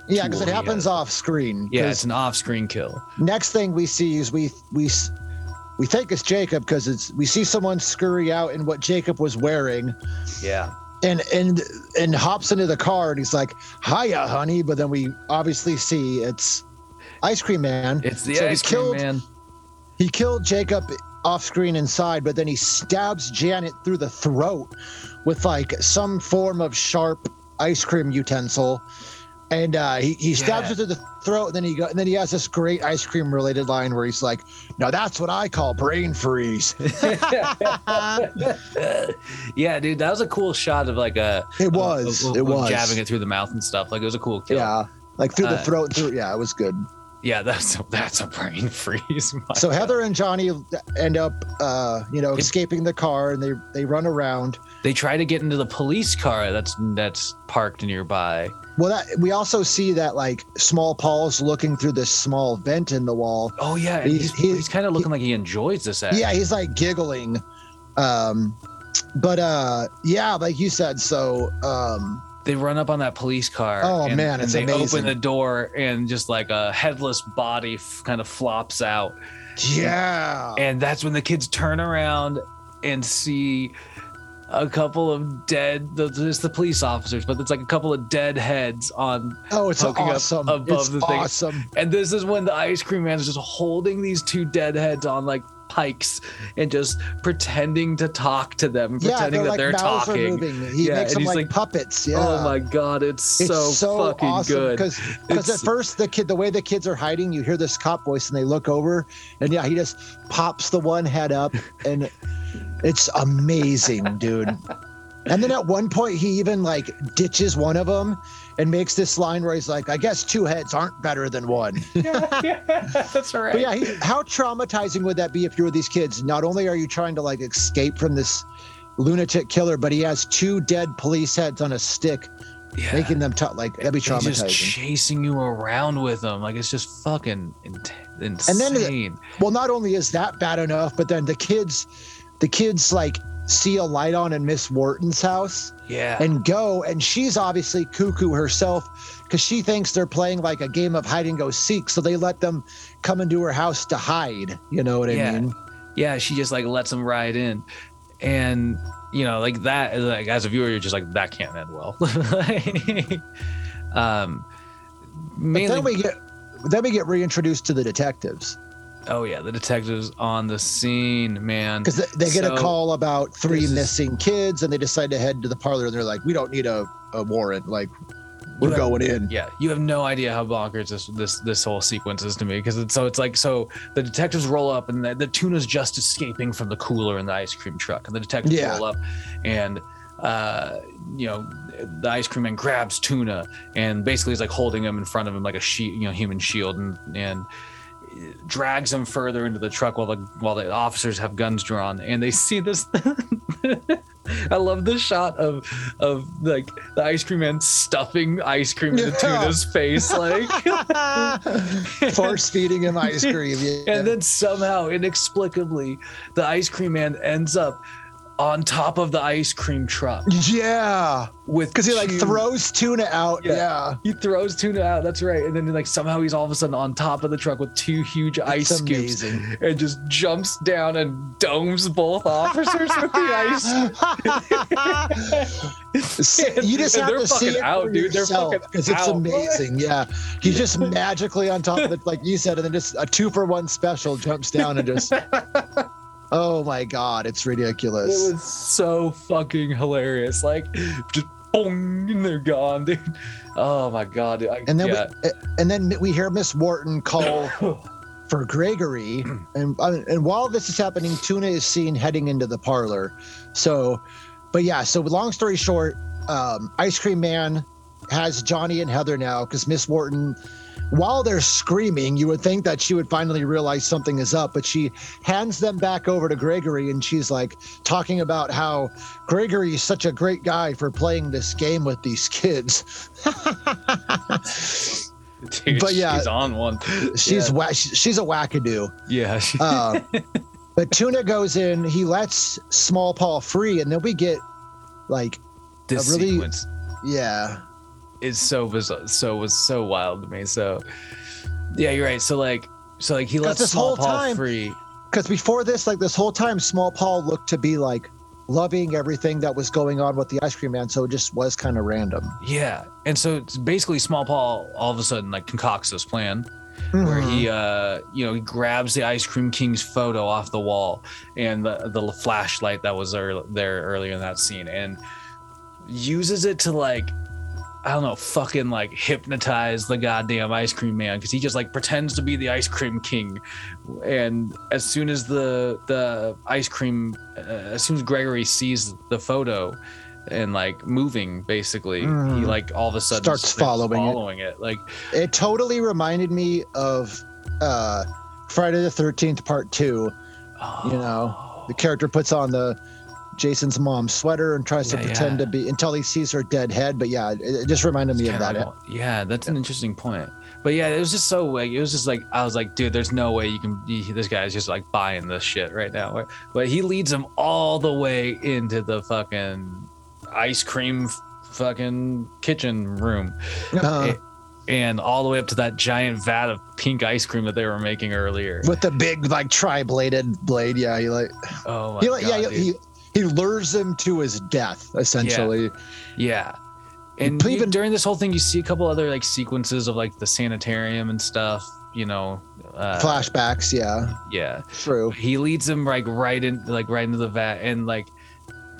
Yeah, because it happens off screen. Yeah, it's an off-screen kill. next thing we see is we we we think it's Jacob because it's we see someone scurry out in what Jacob was wearing Yeah, and and and hops into the car and he's like, "Hiya, honey," but then we obviously see it's Ice Cream Man. it's the So ice cream killed- man. He killed Jacob off screen inside, but then he stabs Janet through the throat with like some form of sharp ice cream utensil. And uh, he, he stabs Yeah. her through the throat, and then he go, and then he has this great ice cream related line where he's like, "Now that's what I call brain freeze." *laughs* yeah, dude, that was a cool shot of like a. It was, of- of- it was. jabbing it through the mouth and stuff. Like it was a cool kill. yeah, like through the Uh, throat. Through yeah, it was good. yeah, that's a, that's a brain *laughs* freeze. So God. Heather and Johnny end up, uh, you know, escaping the car, and they they run around. they try to get into the police car that's that's parked nearby. Well, that we also see that like small Paul's looking through this small vent in the wall. Oh yeah, He's- he's, he's- he's, kind of looking like he enjoys this. Act. Yeah, he's like giggling. Um, but uh, yeah, like you said, so um, they run up on that police car. Oh, and, man, and they amazing. open the door and just like a headless body f- kind of flops out, yeah, and that's when the kids turn around and see a couple of dead. the- It's the police officers, but it's like a couple of dead heads on. oh, it's poking up awesome. above it's the thing. awesome. And this is when the ice cream man is just holding these two dead heads on like pikes and just pretending to talk to them, Yeah, pretending they're that like they're talking. moving. He Yeah, makes and them he's like, like, puppets. Oh yeah. Oh my god, it's, It's so, so, fucking awesome good. because because at first the kid the way the kids are hiding you hear this cop voice and they look over and yeah he just pops the one head up and it's amazing dude and then at one point he even like ditches one of them and makes this line where he's like i guess two heads aren't better than one yeah, *laughs* yeah, that's right. but yeah he, how traumatizing would that be if you were these kids not only are you trying to like escape from this lunatic killer but he has two dead police heads on a stick Yeah. making them t- like that'd be He's just chasing you around with them. Like it's just fucking in- then insane. well not only is that bad enough but then the kids the kids like see a light on in miss wharton's house yeah. and go and she's obviously cuckoo herself because she thinks they're playing like a game of hide and go seek so they let them come into her house to hide you know what Yeah. i mean yeah, she just like lets them ride in. And you know, like that like as a viewer, you're just like, that can't end well. *laughs* um but then we get then we get reintroduced to the detectives oh yeah, the detectives on the scene, man. because they, they get a call about three missing kids and they decide to head to the parlor and they're like we don't need a, a warrant like we're going in Yeah, you have no idea how bonkers this this this whole sequence is to me because it's so it's like so the detectives roll up and the, the tuna's just escaping from the cooler in the ice cream truck and the detectives Yeah. roll up and uh you know the ice cream man grabs tuna and basically is like holding him in front of him like a sheet you know human shield and and drags him further into the truck while the while the officers have guns drawn, and they see this. *laughs* I love this shot of of like the ice cream man stuffing ice cream into Yeah. Tuna's face, like, *laughs* Force feeding him ice cream. *laughs* Yeah. and then somehow inexplicably the ice cream man ends up on top of the ice cream truck yeah, with because he like throws tuna out. Yeah. Yeah, He throws tuna out. That's right. And then like somehow he's all of a sudden on top of the truck with two huge ice It's scoops amazing. and just jumps down and domes both officers with the ice. *laughs* you just have they're to see fucking it out, for dude. They're yourself fucking because it's out. amazing. *laughs* Yeah, he's just magically on top of it, like you said, and then just a two for one special jumps down and just. *laughs* Oh my god, it's ridiculous. It was so fucking hilarious. Like just boom, and they're gone, dude. Oh my god. I, And then yeah. we, and then we hear Miss Wharton call *laughs* for Gregory, and and while this is happening, Tuna is seen heading into the parlor. So, but yeah. So long story short, um, Ice Cream Man has Johnny and Heather now because Miss Wharton. While they're screaming, you would think that she would finally realize something is up, but she hands them back over to Gregory and she's like talking about how Gregory is such a great guy for playing this game with these kids. Dude, but yeah. she's on one. She's yeah. wa- she's a wackadoo. yeah. *laughs* Uh, but Tuna goes in, he lets Small Paul free, and then we get like, this a really- sequence yeah, is so bizarre. So was so wild to me. So yeah, you're right. So like, so like he lets this Small whole Paul time- free. because before this, like this whole time, Small Paul looked to be like loving everything that was going on with the ice cream man, so it just was kind of random. Yeah, and so it's basically Small Paul all of a sudden like concocts this plan where Mhm. he uh you know he grabs the ice cream king's photo off the wall and the the flashlight that was there earlier in that scene and uses it to like I don't know, fucking like hypnotize the goddamn ice cream man because he just like pretends to be the ice cream king, and as soon as the the ice cream, uh, as soon as Gregory sees the photo, and like moving, basically, he Mhm. like all of a sudden Starts following it. following it. Like It totally reminded me of uh, Friday the Thirteenth Part Two. You know, the character puts on the Jason's mom's sweater and tries Yeah, to pretend yeah. to be until he sees her dead head. But yeah, it, it just reminded me of that. yeah, that's an interesting point. But yeah, it was just so like it was just like I was like, dude, there's no way you can. This guy's just like buying this shit right now. But he leads him all the way into the fucking ice cream fucking kitchen room, Uh, and all the way up to that giant vat of pink ice cream that they were making earlier. with the big like tri-bladed blade. Yeah, he like Oh my he, god, yeah he, he lures him to his death essentially. Yeah. And you- even- during this whole thing, you see a couple other like sequences of like the sanitarium and stuff. You know, uh, Flashbacks, yeah, Yeah, true. he leads him like right in, like right into the vat, and like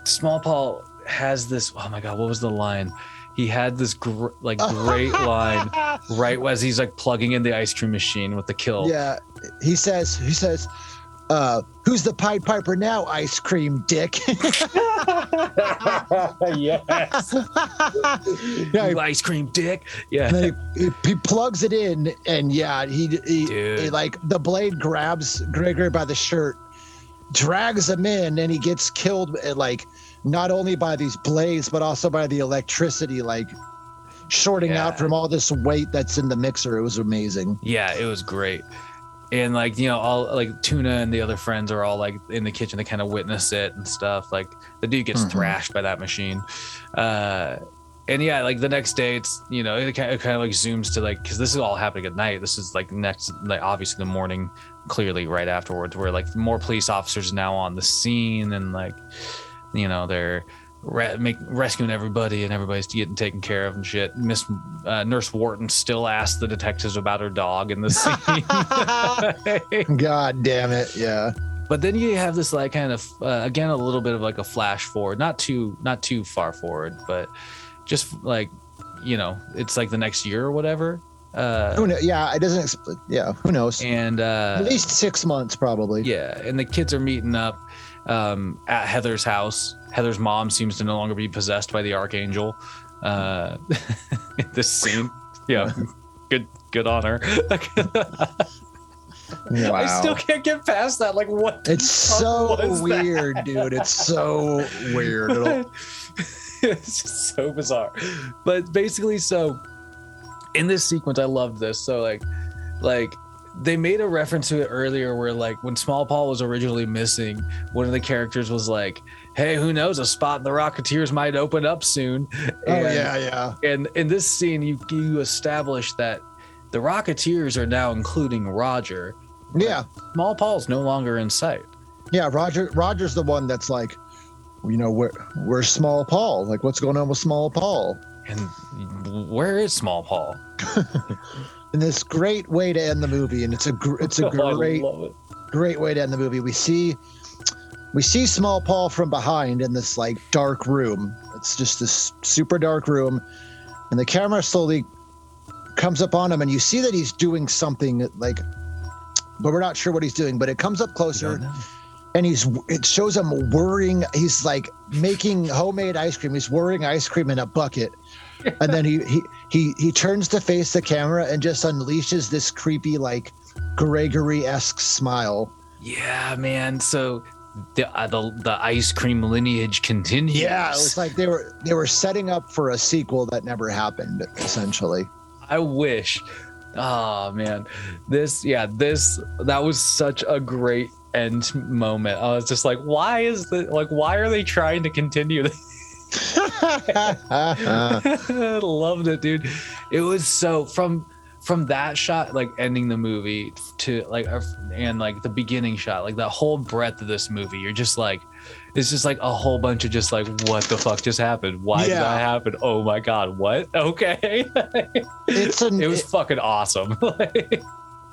Small Paul has this. Oh my god, what was the line? He had this gr- like great *laughs* line right as he's like plugging in the ice cream machine with the kill. Yeah, he says he says, uh, "Who's the Pied Piper now? Ice cream dick." *laughs* yes. yeah, You ice cream dick. Yeah. And he, he, plugs it in, and yeah, he, he, he like the blade grabs Gregory by the shirt, drags him in, and he gets killed. uh, Like not only by these blades, but also by the electricity, like shorting Yeah. out from all this weight that's in the mixer. It was amazing. Yeah, it was great. And like, you know, all like Tuna and the other friends are all like in the kitchen to kind of witness it and stuff. Like the dude gets Mhm. thrashed by that machine. Uh and yeah, like the next day, it's you know it kind of, kind of like zooms to like because this is all happening at night. This is like next, like obviously the morning, clearly right afterwards, where like more police officers now on the scene and like, you know, they're re- make, rescuing everybody and everybody's getting taken care of and shit. Miss uh, Nurse Wharton still asks the detectives about her dog in the *laughs* scene. *laughs* God damn it! Yeah. but then you have this like kind of uh, again a little bit of like a flash forward, not too not too far forward, but just like you know, it's like the next year or whatever. Uh, Who knows? Yeah, it doesn't. Expl- yeah, who knows? and uh, At least six months, probably. Yeah, and the kids are meeting up um, at Heather's house. Heather's mom seems to no longer be possessed by the archangel. Uh, *laughs* this scene, yeah, good, good on her. *laughs* Wow. I still can't get past that. Like, what? It's so was that? weird, dude. It's so weird. *laughs* It's just so bizarre. But basically, so in this sequence, I loved this. So like, like they made a reference to it earlier, where like when Small Paul was originally missing, one of the characters was like, "Hey, who knows? A spot in the Rocketeers might open up soon." oh yeah, yeah. And in this scene, you you establish that the Rocketeers are now including Roger. Yeah. Small Paul's no longer in sight. Yeah, Roger Roger's the one that's like, you know, where where's Small Paul? Like what's going on with Small Paul? And where is Small Paul? *laughs* And this great way to end the movie, and it's a gr- it's a *laughs* Oh, great it. great way to end the movie. We see we see Small Paul from behind in this like dark room. It's just this super dark room, and the camera slowly comes up on him, and you see that he's doing something like, but we're not sure what he's doing. But it comes up closer, and he's it shows him whirring. He's like making homemade ice cream. He's whirring ice cream in a bucket. And then he, he he he turns to face the camera and just unleashes this creepy like Gregory esque smile. Yeah, man. So the uh, the the ice cream lineage continues. Yeah, it was like they were they were setting up for a sequel that never happened, essentially. I wish. Oh man, this yeah this that was such a great end moment. I was just like, why is the like why are they trying to continue this? *laughs* *laughs* Loved it, dude. It was so from from that shot, like ending the movie to like uh, and like the beginning shot, like the whole breadth of this movie. You're just like, it's just like a whole bunch of just like, what the fuck just happened? Why did that happen? Oh my god, what? *laughs* Okay, it's an it was fucking awesome. *laughs*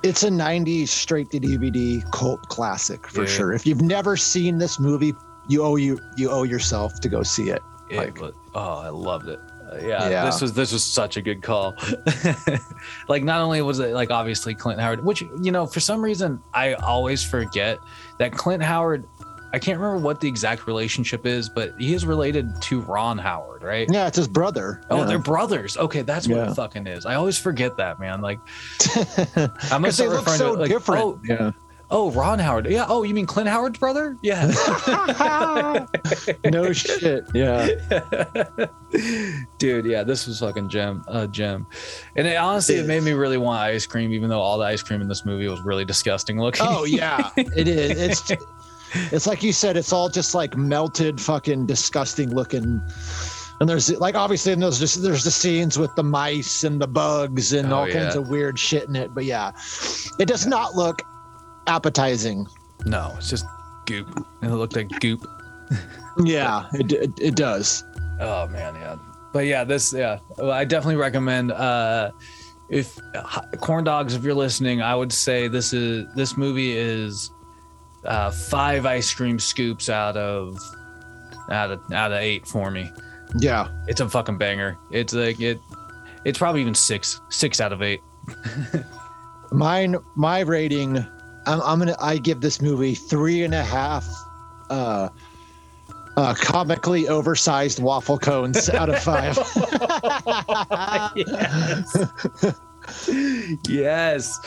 it's a 90s straight to DVD cult classic for Yeah. sure. If you've never seen this movie, you owe you you owe yourself to go see it. It Like- oh, I loved it. Yeah, Yeah. this was this was such a good call. *laughs* like, not only was it like obviously Clint Howard, which you know for some reason I always forget that Clint Howard. I can't remember what the exact relationship is, but he is related to Ron Howard, right? Yeah, it's his brother. Oh, Yeah. they're brothers. Okay, that's what Yeah. it fucking is. I always forget that, man. Like, because *laughs* I'm gonna they look so to like, different. Oh, yeah. Oh, Ron Howard. Yeah. Oh, you mean Clint Howard's brother? Yeah. *laughs* no shit. Yeah. *laughs* Dude, yeah, this was fucking gem, uh, gem, and it, honestly, it made me really want ice cream, even though all the ice cream in this movie was really disgusting looking. Oh yeah, *laughs* it is. It's it's like you said. It's all just like melted, fucking disgusting looking. And there's like obviously and there's just there's the scenes with the mice and the bugs and Oh, all kinds of weird shit in it. But yeah, it does not look appetizing. no, it's just goop. And it looked like goop. *laughs* Yeah, it it, it does. Oh man, yeah. But yeah, this yeah, well, I definitely recommend. uh If uh, corn dogs, if you're listening, I would say this is this movie is uh five ice cream scoops out of out of out of eight for me. Yeah. It's a fucking banger. It's like it. It's probably even six, six out of eight. *laughs* Mine, my rating, I'm, I'm gonna, I give this movie three and a half, uh, uh, comically oversized waffle cones *laughs* out of five. yes. yes.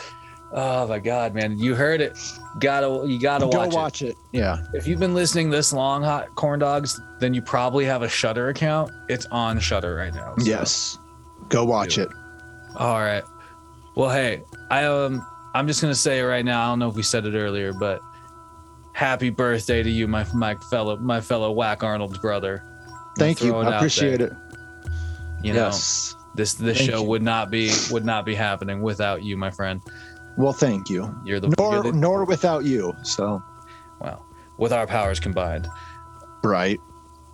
Oh my god, man! You heard it. Gotta you gotta Go watch, watch it. Yeah. If you've been listening this long, hot corn dogs, then you probably have a Shudder account. It's on Shudder right now. so- Yes. Go watch Do it. All right. Well, hey, I um, I'm just gonna say it right now. I don't know if we said it earlier, but happy birthday to you, my my fellow my fellow Whack Arnold's brother. Thank you. I appreciate there. it. You know, yes. this this Thank show you. would not be would not be happening without you, my friend. Well, thank you. You're the, you're Nor, the nor without you. So, well, with our powers combined. right.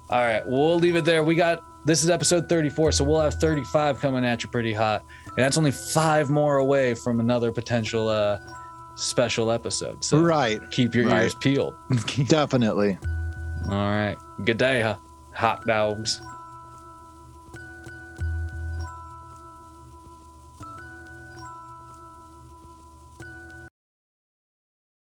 All right, we'll leave it there. We got this is episode 34, so we'll have 35 coming at you pretty hot, and that's only five more away from another potential uh special episode. So right. keep your Right. ears peeled. *laughs* Definitely. All right, good day, huh? hot dogs.